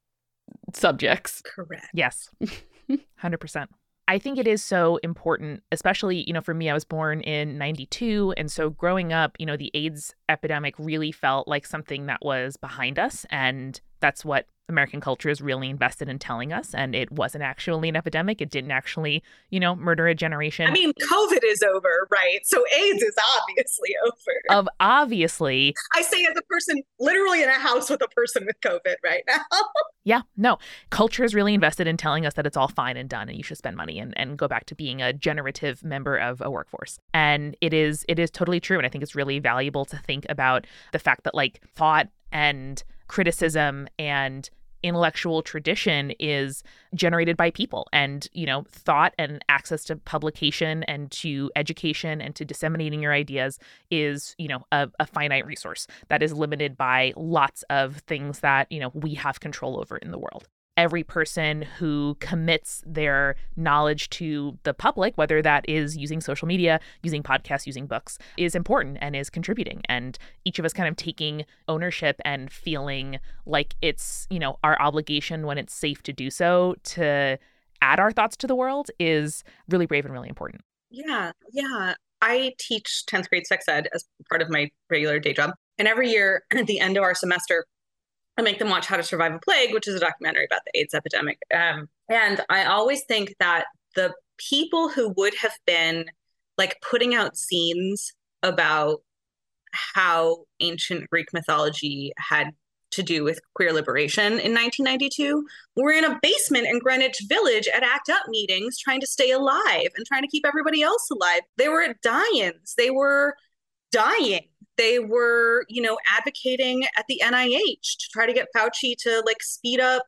subjects. Correct. Yes. 100%. I think it is so important, especially, you know, for me, I was born in 92. And so growing up, you know, the AIDS epidemic really felt like something that was behind us. And that's what American culture is really invested in telling us. And it wasn't actually an epidemic. It didn't actually, you know, murder a generation. I mean, COVID is over, right? So AIDS is obviously over. Of obviously. I say as a person literally in a house with a person with COVID right now. yeah, no. Culture is really invested in telling us that it's all fine and done and you should spend money and, and go back to being a generative member of a workforce. And it is it is totally true. And I think it's really valuable to think about the fact that like thought and criticism and intellectual tradition is generated by people and you know thought and access to publication and to education and to disseminating your ideas is you know a, a, finite resource that is limited by lots of things that you know we have control over in the world every person who commits their knowledge to the public, whether that is using social media, using podcasts, using books, is important and is contributing. And each of us kind of taking ownership and feeling like it's, you know, our obligation when it's safe to do so to add our thoughts to the world is really brave and really important. Yeah. Yeah. I teach 10th grade sex ed as part of my regular day job. And every year at the end of our semester, I make them watch How to Survive a Plague, which is a documentary about the AIDS epidemic. Um, and I always think that the people who would have been like putting out zines about how ancient Greek mythology had to do with queer liberation in 1992 were in a basement in Greenwich Village at ACT UP meetings trying to stay alive and trying to keep everybody else alive. They were at die-ins. They were dying. They were, you know, advocating at the NIH to try to get Fauci to like speed up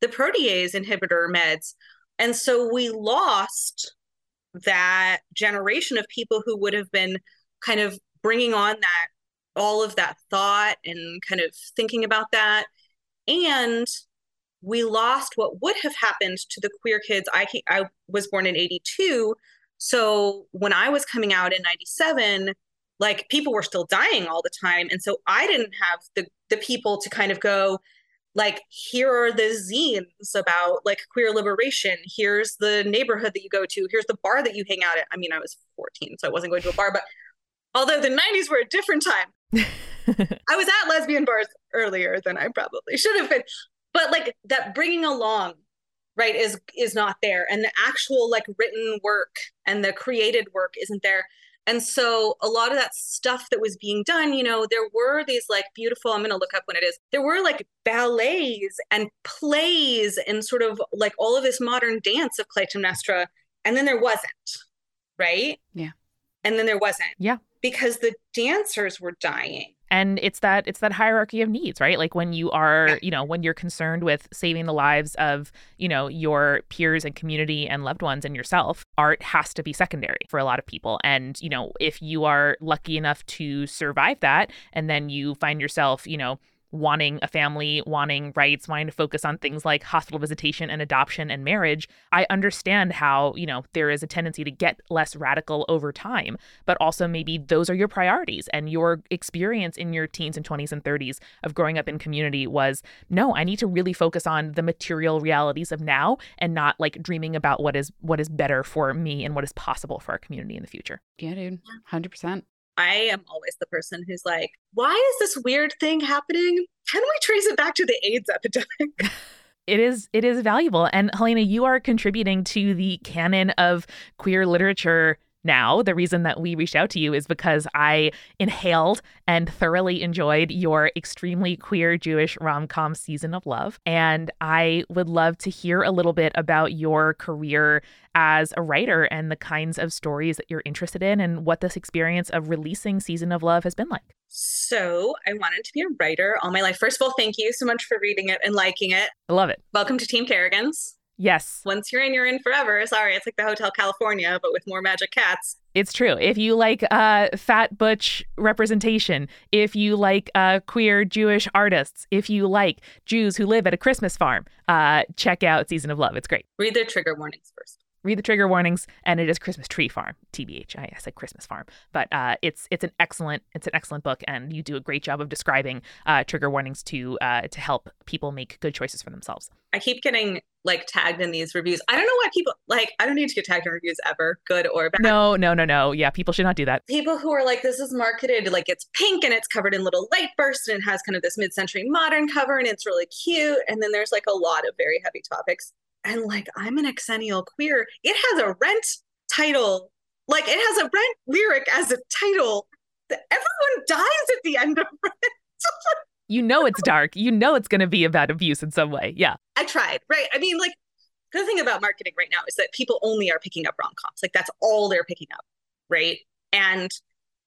the protease inhibitor meds. And so we lost that generation of people who would have been kind of bringing on that all of that thought and kind of thinking about that. And we lost what would have happened to the queer kids. I i was born in 82 so when i was coming out in 97 like people were still dying all the time. And so i didn't have the the people to kind of go like here are the zines about like queer liberation. Here's the neighborhood that you go to. Here's the bar that you hang out at. I mean i was 14 so i wasn't going to a bar but although the 90s were a different time. I was at lesbian bars earlier than i probably should have been. But like that bringing along right is is not there. And the actual like written work and the created work isn't there and so a lot of that stuff that was being done, you know, there were these like beautiful, I'm going to look up when it is, there were like ballets and plays and sort of like all of this modern dance of Clytemnestra. And then there wasn't, right? Yeah. And then there wasn't. Yeah. Because the dancers were dying and it's that it's that hierarchy of needs right? Like when you are you know when you're concerned with saving the lives of you know your peers and community and loved ones and yourself art has to be secondary for a lot of people. And you know if you are lucky enough to survive that and then you find yourself you know wanting a family, wanting rights, wanting to focus on things like hospital visitation and adoption and marriage, I understand how, you know, there is a tendency to get less radical over time, but also maybe those are your priorities and your experience in your teens and 20s and 30s of growing up in community was no, I need to really focus on the material realities of now and not like dreaming about what is what is better for me and what is possible for our community in the future. Yeah, dude. 100%. I am always the person who's like, why is this weird thing happening? Can we trace it back to the AIDS epidemic? it is it is valuable and helena you are contributing to the canon of queer literature now. The reason that we reached out to you is because I inhaled and thoroughly enjoyed your extremely queer Jewish rom com season of love. And I would love to hear a little bit about your career as a writer and the kinds of stories that you're interested in and what this experience of releasing Season of Love has been like. So, I wanted to be a writer all my life. First of all, thank you so much for reading it and liking it. I love it. Welcome to Team Kerrigans. Yes. Once you're in, you're in forever. Sorry, it's like the Hotel California, but with more magic cats. It's true. If you like uh, fat butch representation, if you like uh, queer Jewish artists, if you like Jews who live at a Christmas farm, uh, check out Season of Love. It's great. Read the trigger warnings first read the trigger warnings and it is christmas tree farm tbh i said christmas farm but uh, it's it's an excellent it's an excellent book and you do a great job of describing uh, trigger warnings to uh, to help people make good choices for themselves i keep getting like tagged in these reviews i don't know why people like i don't need to get tagged in reviews ever good or bad no no no no yeah people should not do that people who are like this is marketed like it's pink and it's covered in little light bursts and it has kind of this mid-century modern cover and it's really cute and then there's like a lot of very heavy topics and like I'm an Xennial queer. It has a rent title. Like it has a rent lyric as a title. Everyone dies at the end of rent. You know it's dark. You know it's going to be about abuse in some way. Yeah. I tried, right? I mean, like the thing about marketing right now is that people only are picking up rom coms. Like that's all they're picking up, right? And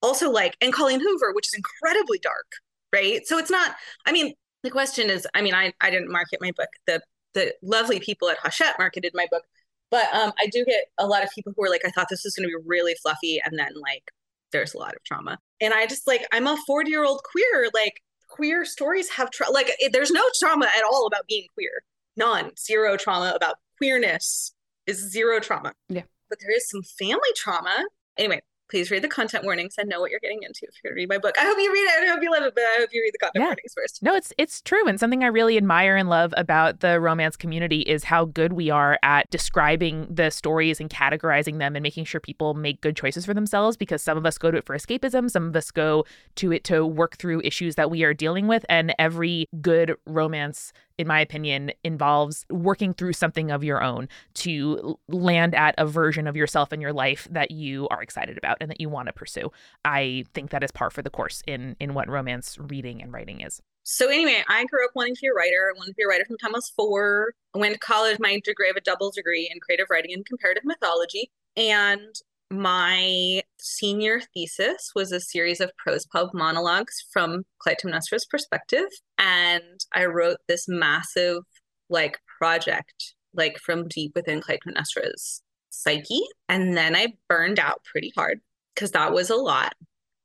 also like and Colleen Hoover, which is incredibly dark, right? So it's not. I mean, the question is, I mean, I I didn't market my book. The the lovely people at Hachette marketed my book. But um, I do get a lot of people who are like, I thought this was going to be really fluffy. And then, like, there's a lot of trauma. And I just like, I'm a 40 year old queer. Like, queer stories have, tra- like, it, there's no trauma at all about being queer. None. Zero trauma about queerness is zero trauma. Yeah. But there is some family trauma. Anyway, please read the content warnings and know what you're getting into if you're going to read my book. I hope you read it. I hope you love it, but I hope you read the content yeah. warnings first. No, it's it's true. And something I really admire and love about the romance community is how good we are at describing the stories and categorizing them and making sure people make good choices for themselves because some of us go to it for escapism, some of us go to it to work through issues that we are dealing with. And every good romance in my opinion, involves working through something of your own to land at a version of yourself in your life that you are excited about and that you want to pursue. I think that is par for the course in in what romance reading and writing is. So anyway, I grew up wanting to be a writer. I wanted to be a writer from the time I was four. I went to college, my degree, I have a double degree in creative writing and comparative mythology. And my senior thesis was a series of prose pub monologues from Clytemnestra's perspective. And I wrote this massive like project, like from deep within Clytemnestra's psyche. And then I burned out pretty hard because that was a lot.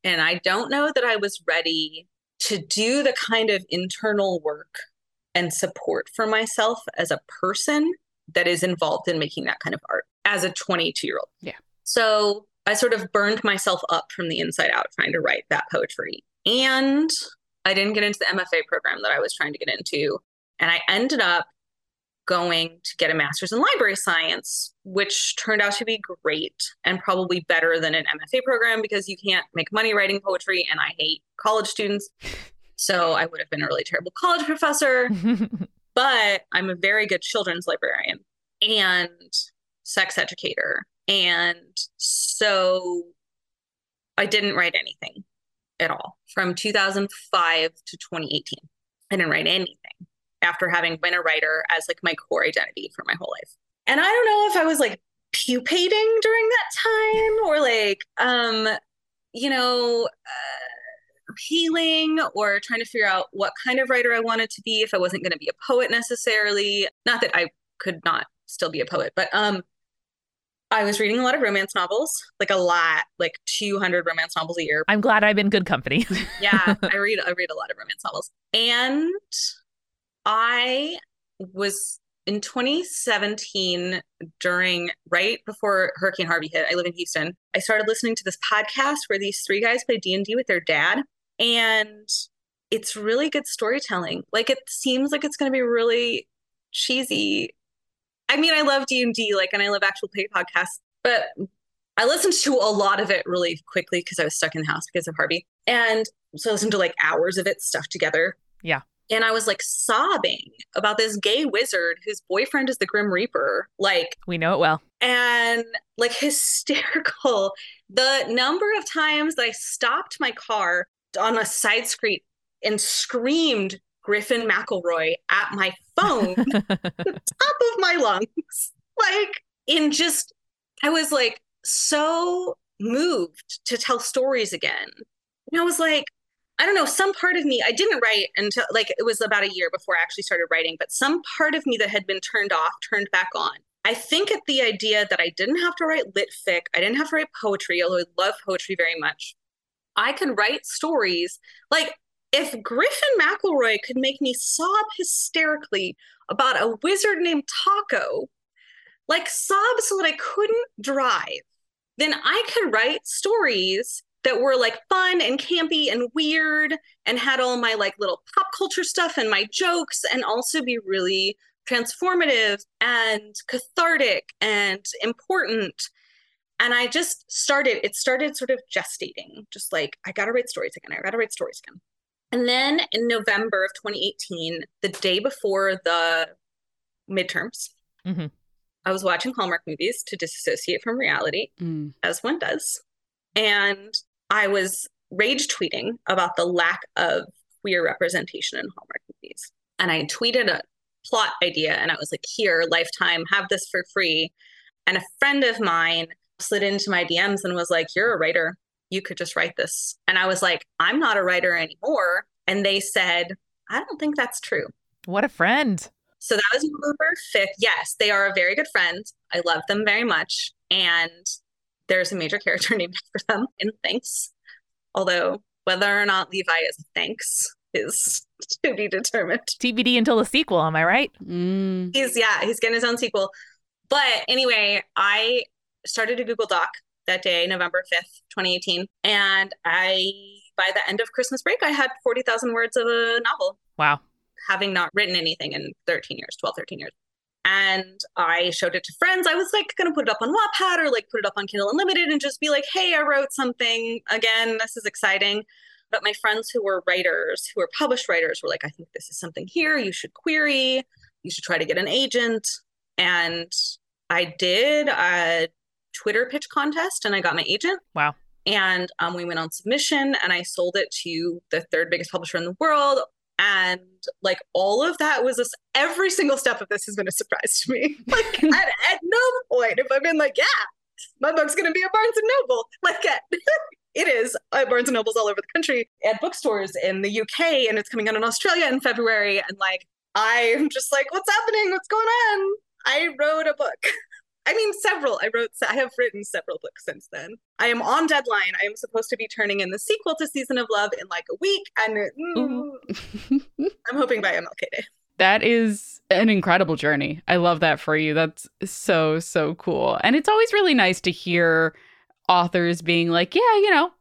And I don't know that I was ready to do the kind of internal work and support for myself as a person that is involved in making that kind of art as a 22 year old. Yeah. So I sort of burned myself up from the inside out trying to write that poetry. And I didn't get into the MFA program that I was trying to get into. And I ended up going to get a master's in library science, which turned out to be great and probably better than an MFA program because you can't make money writing poetry. And I hate college students. So I would have been a really terrible college professor. but I'm a very good children's librarian and sex educator and so I didn't write anything at all from 2005 to 2018. I didn't write anything after having been a writer as like my core identity for my whole life. And I don't know if I was like pupating during that time or like, um, you know, uh, healing or trying to figure out what kind of writer I wanted to be if I wasn't going to be a poet necessarily. Not that I could not still be a poet, but um, I was reading a lot of romance novels, like a lot, like 200 romance novels a year. I'm glad I'm in good company. yeah, I read I read a lot of romance novels. And I was in 2017 during right before Hurricane Harvey hit. I live in Houston. I started listening to this podcast where these three guys play D&D with their dad and it's really good storytelling. Like it seems like it's going to be really cheesy I mean, I love D and D, like, and I love actual play podcasts, but I listened to a lot of it really quickly because I was stuck in the house because of Harvey, and so I listened to like hours of it stuffed together. Yeah. And I was like sobbing about this gay wizard whose boyfriend is the Grim Reaper. Like, we know it well. And like hysterical. The number of times that I stopped my car on a side street and screamed Griffin McElroy at my phone, the top of my lungs. Like, in just, I was like so moved to tell stories again. And I was like, I don't know, some part of me, I didn't write until like it was about a year before I actually started writing, but some part of me that had been turned off turned back on. I think at the idea that I didn't have to write lit fic, I didn't have to write poetry, although I love poetry very much. I could write stories. Like if Griffin McElroy could make me sob hysterically about a wizard named Taako, like sob so that I couldn't drive, then I could write stories that were like fun and campy and weird and had all my like little pop culture stuff and my jokes and also be really transformative and cathartic and important. And I just started, it started sort of gestating, just like, I gotta write stories again. I gotta write stories again. And then in November of 2018, the day before the midterms, mm-hmm. I was watching Hallmark movies to disassociate from reality, mm. as one does. And I was rage tweeting about the lack of queer representation in Hallmark movies. And I tweeted a plot idea and I was like, here, Lifetime, have this for free. And a friend of mine slid into my DMs and was like, You're a writer you could just write this. And I was like, I'm not a writer anymore. And they said, I don't think that's true. What a friend. So that was November 5th. Yes, they are a very good friend. I love them very much. And there's a major character named after them in Thanks. Although whether or not Levi is Thanks is to be determined. TBD until the sequel, am I right? Mm. He's, yeah, he's getting his own sequel. But anyway, I started a Google Doc that day, November 5th, 2018. And I, by the end of Christmas break, I had 40,000 words of a novel. Wow. Having not written anything in 13 years, 12, 13 years. And I showed it to friends. I was like going to put it up on Wattpad or like put it up on Kindle Unlimited and just be like, hey, I wrote something again. This is exciting. But my friends who were writers, who were published writers, were like, I think this is something here you should query. You should try to get an agent. And I did a Twitter pitch contest and I got my agent. Wow. And um, we went on submission and I sold it to the third biggest publisher in the world. And like all of that was this, every single step of this has been a surprise to me. Like at, at no point have I been like, yeah, my book's going to be at Barnes and Noble. Like at, it is at Barnes and Nobles all over the country, at bookstores in the UK, and it's coming out in Australia in February. And like, I'm just like, what's happening? What's going on? I wrote a book. I mean, several. I wrote, I have written several books since then. I am on deadline. I am supposed to be turning in the sequel to Season of Love in like a week. And mm, I'm hoping by MLK Day. That is an incredible journey. I love that for you. That's so, so cool. And it's always really nice to hear authors being like, yeah, you know,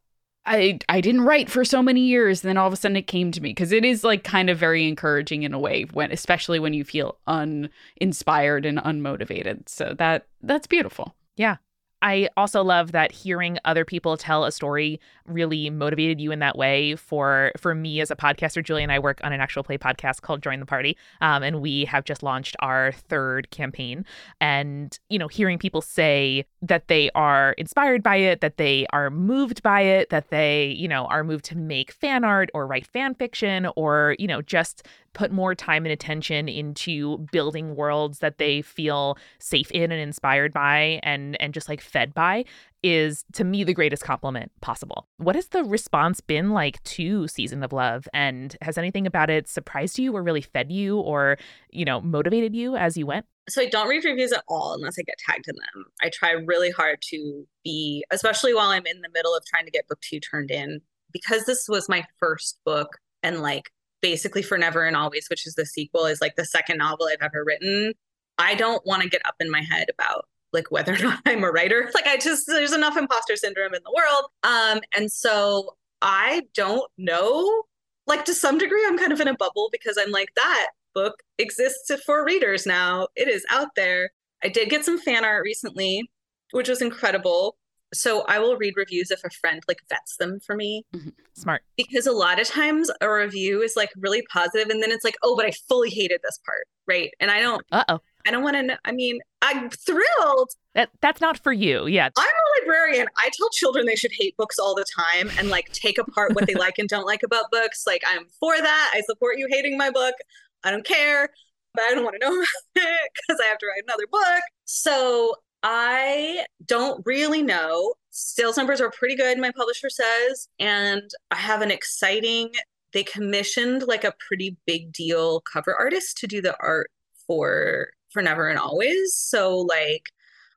I I didn't write for so many years and then all of a sudden it came to me because it is like kind of very encouraging in a way when especially when you feel uninspired and unmotivated. So that that's beautiful. Yeah. I also love that hearing other people tell a story really motivated you in that way. For for me as a podcaster, Julie and I work on an actual play podcast called Join the Party, um, and we have just launched our third campaign. And you know, hearing people say that they are inspired by it, that they are moved by it, that they you know are moved to make fan art or write fan fiction, or you know just put more time and attention into building worlds that they feel safe in and inspired by and and just like fed by is to me the greatest compliment possible. What has the response been like to Season of Love and has anything about it surprised you or really fed you or, you know, motivated you as you went? So I don't read reviews at all unless I get tagged in them. I try really hard to be especially while I'm in the middle of trying to get book 2 turned in because this was my first book and like basically for never and always which is the sequel is like the second novel i've ever written i don't want to get up in my head about like whether or not i'm a writer like i just there's enough imposter syndrome in the world um and so i don't know like to some degree i'm kind of in a bubble because i'm like that book exists for readers now it is out there i did get some fan art recently which was incredible so I will read reviews if a friend like vets them for me. Mm-hmm. Smart. Because a lot of times a review is like really positive and then it's like, oh, but I fully hated this part. Right. And I don't uh oh. I don't want to know. I mean, I'm thrilled. That that's not for you. Yeah. I'm a librarian. I tell children they should hate books all the time and like take apart what they like and don't like about books. Like I'm for that. I support you hating my book. I don't care. But I don't want to know because I have to write another book. So I don't really know. Sales numbers are pretty good, my publisher says. And I have an exciting, they commissioned like a pretty big deal cover artist to do the art for for Never and Always. So like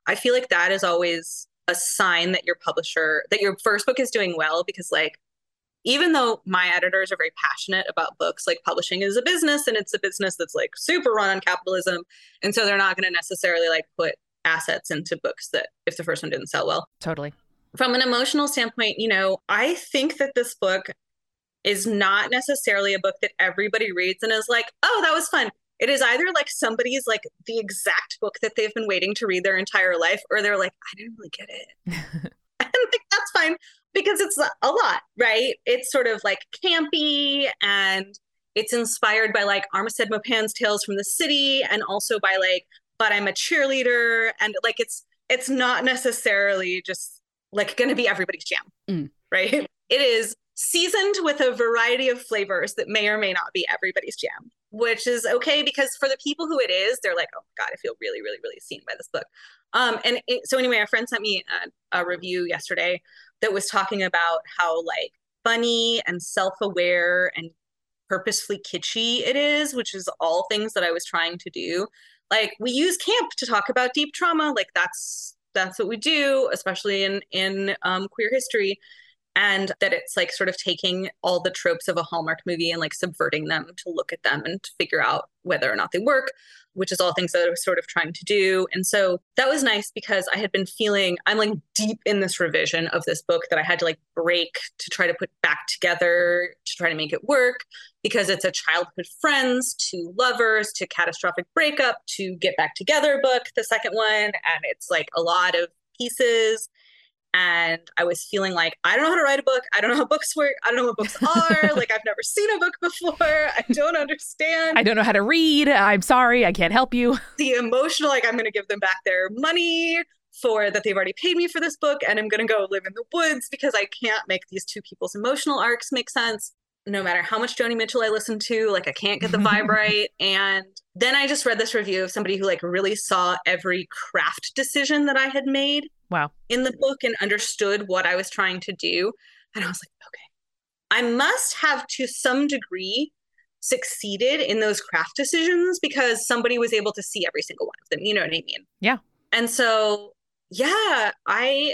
I feel like that is always a sign that your publisher that your first book is doing well because like even though my editors are very passionate about books, like publishing is a business and it's a business that's like super run on capitalism. And so they're not going to necessarily like put assets into books that if the first one didn't sell well. Totally. From an emotional standpoint, you know, I think that this book is not necessarily a book that everybody reads and is like, oh, that was fun. It is either like somebody's like the exact book that they've been waiting to read their entire life, or they're like, I didn't really get it. and like, that's fine because it's a lot, right? It's sort of like campy and it's inspired by like Armistead Maupin's Tales from the City and also by like but I'm a cheerleader and like it's it's not necessarily just like going to be everybody's jam, mm. right? It is seasoned with a variety of flavors that may or may not be everybody's jam, which is okay because for the people who it is, they're like, oh my god, I feel really, really, really seen by this book. Um, and it, so anyway, a friend sent me a, a review yesterday that was talking about how like funny and self-aware and purposefully kitschy it is, which is all things that I was trying to do. Like we use camp to talk about deep trauma. Like that's that's what we do especially in in um, queer history and that it's like sort of taking all the tropes of a hallmark movie and like subverting them to look at them and to figure out whether or not they work which is all things that I was sort of trying to do. And so that was nice because I had been feeling I'm like deep in this revision of this book that I had to like break to try to put back together to try to make it work because it's a childhood friends to lovers to catastrophic breakup to get back together book, the second one. And it's like a lot of pieces. And I was feeling like I don't know how to write a book. I don't know how books work. I don't know what books are. like I've never seen a book before. I don't understand. I don't know how to read. I'm sorry. I can't help you. The emotional, like I'm going to give them back their money for that they've already paid me for this book and I'm going to go live in the woods because I can't make these two people's emotional arcs make sense no matter how much Joni Mitchell I listen to, like I can't get the vibe right. And then I just read this review of somebody who like really saw every craft decision that I had made. Wow. In the book and understood what I was trying to do. And I was like, okay, I must have to some degree succeeded in those craft decisions because somebody was able to see every single one of them. You know what I mean? Yeah. And so, yeah, I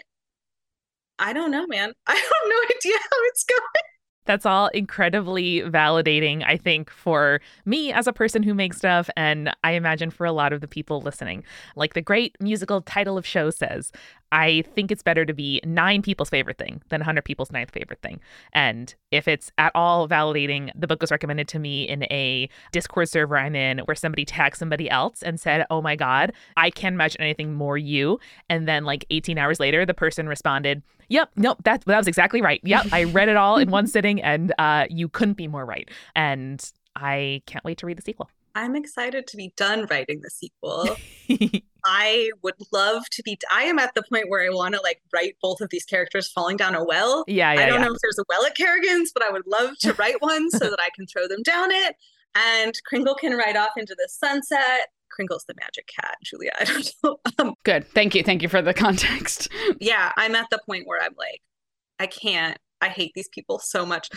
I don't know, man. I have no idea how it's going. That's all incredibly validating, I think, for me as a person who makes stuff, and I imagine for a lot of the people listening. Like the great musical title of show says, I think it's better to be nine people's favorite thing than 100 people's ninth favorite thing. And if it's at all validating, the book was recommended to me in a Discord server I'm in where somebody tagged somebody else and said, Oh my God, I can't imagine anything more you. And then, like 18 hours later, the person responded, Yep, nope, that, that was exactly right. Yep, I read it all in one sitting and uh, you couldn't be more right. And I can't wait to read the sequel. I'm excited to be done writing the sequel. I would love to be. I am at the point where I want to like write both of these characters falling down a well. Yeah, yeah. I don't yeah. know if there's a well at Kerrigan's, but I would love to write one so that I can throw them down it, and Kringle can ride off into the sunset. Kringle's the magic cat, Julia. I don't know. Um, Good. Thank you. Thank you for the context. yeah, I'm at the point where I'm like, I can't. I hate these people so much.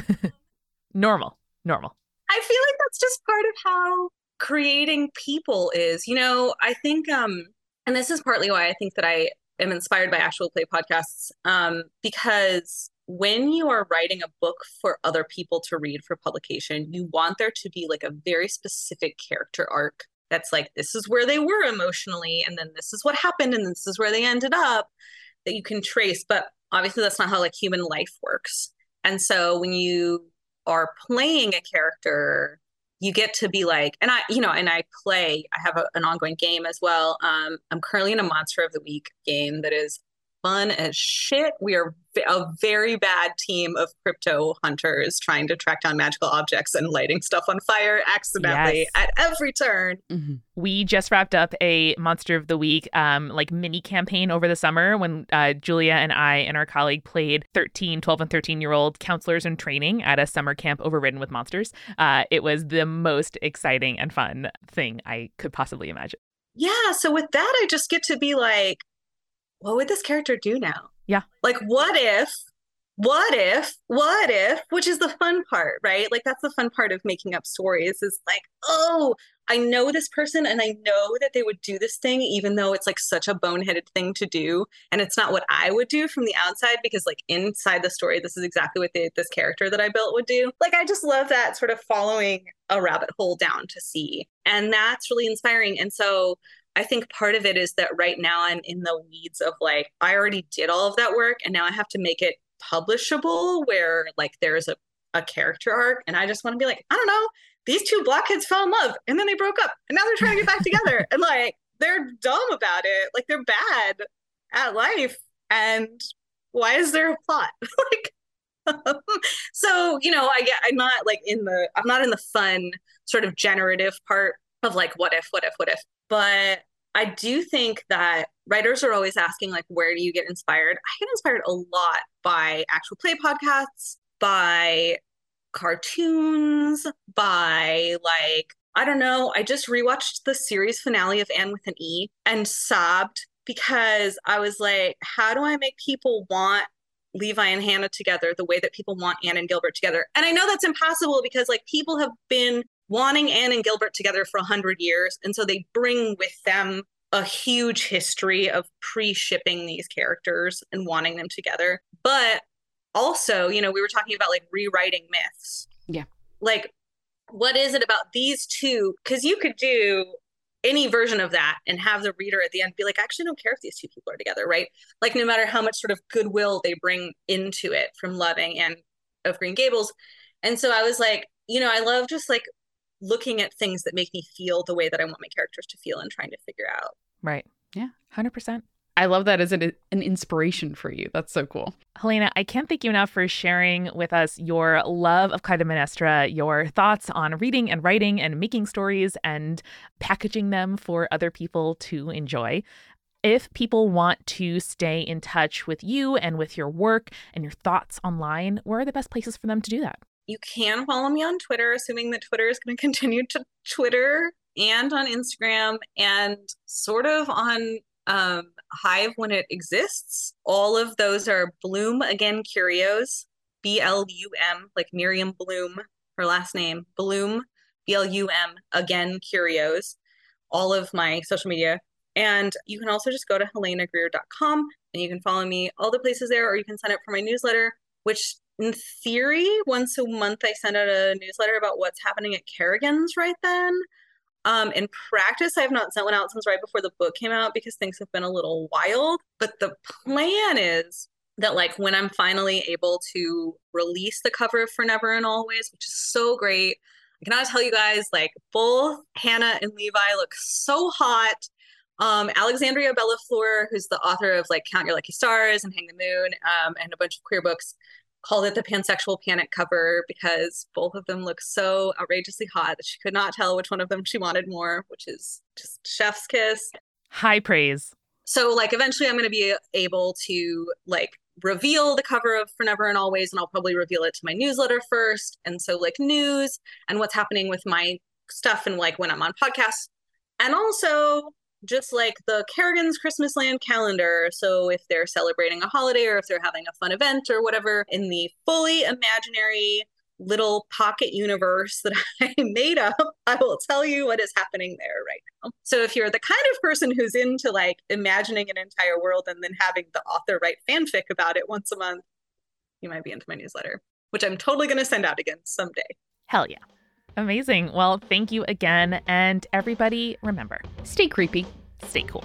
normal, normal. I feel like that's just part of how creating people is. You know, I think um and this is partly why I think that I am inspired by actual play podcasts um because when you are writing a book for other people to read for publication, you want there to be like a very specific character arc that's like this is where they were emotionally and then this is what happened and this is where they ended up that you can trace, but obviously that's not how like human life works. And so when you are playing a character you get to be like and i you know and i play i have a, an ongoing game as well um i'm currently in a monster of the week game that is fun as shit. We are a very bad team of crypto hunters trying to track down magical objects and lighting stuff on fire accidentally Yes. at every turn. Mhm. We just wrapped up a Monster of the Week um, like mini campaign over the summer when uh, Julia and I and our colleague played 13, 12, and 13 year old counselors in training at a summer camp overridden with monsters. Uh, it was the most exciting and fun thing I could possibly imagine. Yeah, so with that I just get to be like what would this character do now? Yeah. Like what if what if what if which is the fun part right? Like that's the fun part of making up stories is like oh i know this person and i know that they would do this thing even though it's like such a boneheaded thing to do. And it's not what i would do from the outside because like inside the story this is exactly what the, this character that i built would do. Like i just love that sort of following a rabbit hole down to see. And that's really inspiring. And so I think part of it is that right now I'm in the weeds of like, I already did all of that work and now I have to make it publishable where like there's a, a character arc. And I just want to be like, I don't know, these two blockheads fell in love and then they broke up and now they're trying to get back together. And like, they're dumb about it. Like, they're bad at life. And why is there a plot? like, so, you know, I get, I'm not like in the, I'm not in the fun sort of generative part of like, what if, what if, what if but I do think that writers are always asking, like, where do you get inspired? I get inspired a lot by actual play podcasts, by cartoons, by like, I don't know. I just rewatched the series finale of Anne with an E and sobbed because I was like, how do I make people want Levi and Hannah together the way that people want Anne and Gilbert together? And I know that's impossible because like people have been wanting Anne and Gilbert together for a hundred years. And so they bring with them a huge history of pre-shipping these characters and wanting them together. But also, you know, we were talking about like rewriting myths. Yeah. Like, what is it about these two? Because you could do any version of that and have the reader at the end be like, I actually don't care if these two people are together, right? Like, no matter how much sort of goodwill they bring into it from loving Anne of Green Gables. And so I was like, you know, I love just like looking at things that make me feel the way that I want my characters to feel and trying to figure out. Right. Yeah. 100%. I love that as an, an inspiration for you. That's so cool. Helena, I can't thank you enough for sharing with us your love of Clytemnestra, your thoughts on reading and writing and making stories and packaging them for other people to enjoy. If people want to stay in touch with you and with your work and your thoughts online, where are the best places for them to do that? You can follow me on Twitter, assuming that Twitter is going to continue to Twitter and on Instagram and sort of on um, Hive when it exists. All of those are Blum Again Curios, B L U M, like Miriam Blum, her last name, Blum, B L U M, Again Curios. All of my social media. And you can also just go to helenagreer.com and you can follow me all the places there, or you can sign up for my newsletter, which in theory, once a month I send out a newsletter about what's happening at Kerrigan's right then. Um, in practice, I have not sent one out since right before the book came out because things have been a little wild. But the plan is that, like, when I'm finally able to release the cover of For Never and Always, which is so great, I cannot tell you guys, like, both Hannah and Levi look so hot. Um, Alexandria Bellefleur, who's the author of like Count Your Lucky Stars and Hang the Moon, um, and a bunch of queer books, called it the pansexual panic cover because both of them look so outrageously hot that she could not tell which one of them she wanted more, which is just chef's kiss. High praise. So like eventually I'm going to be able to like reveal the cover of For Never and Always and I'll probably reveal it to my newsletter first. And so like news and what's happening with my stuff and like when I'm on podcasts. And also just like the Kerrigan's Christmas Land calendar. So if they're celebrating a holiday or if they're having a fun event or whatever in the fully imaginary little pocket universe that I made up, I will tell you what is happening there right now. So if you're the kind of person who's into like imagining an entire world and then having the author write fanfic about it once a month, you might be into my newsletter, which I'm totally going to send out again someday. Hell yeah. Amazing. Well, thank you again. And everybody, remember stay creepy, stay cool.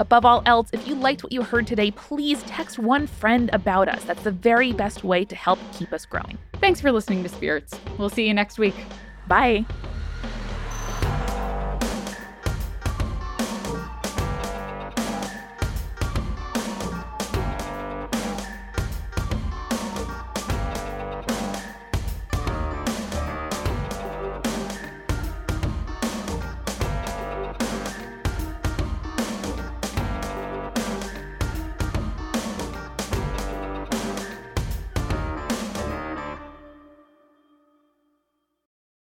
Above all else, if you liked what you heard today, please text one friend about us. That's the very best way to help keep us growing. Thanks for listening to Spirits. We'll see you next week. Bye.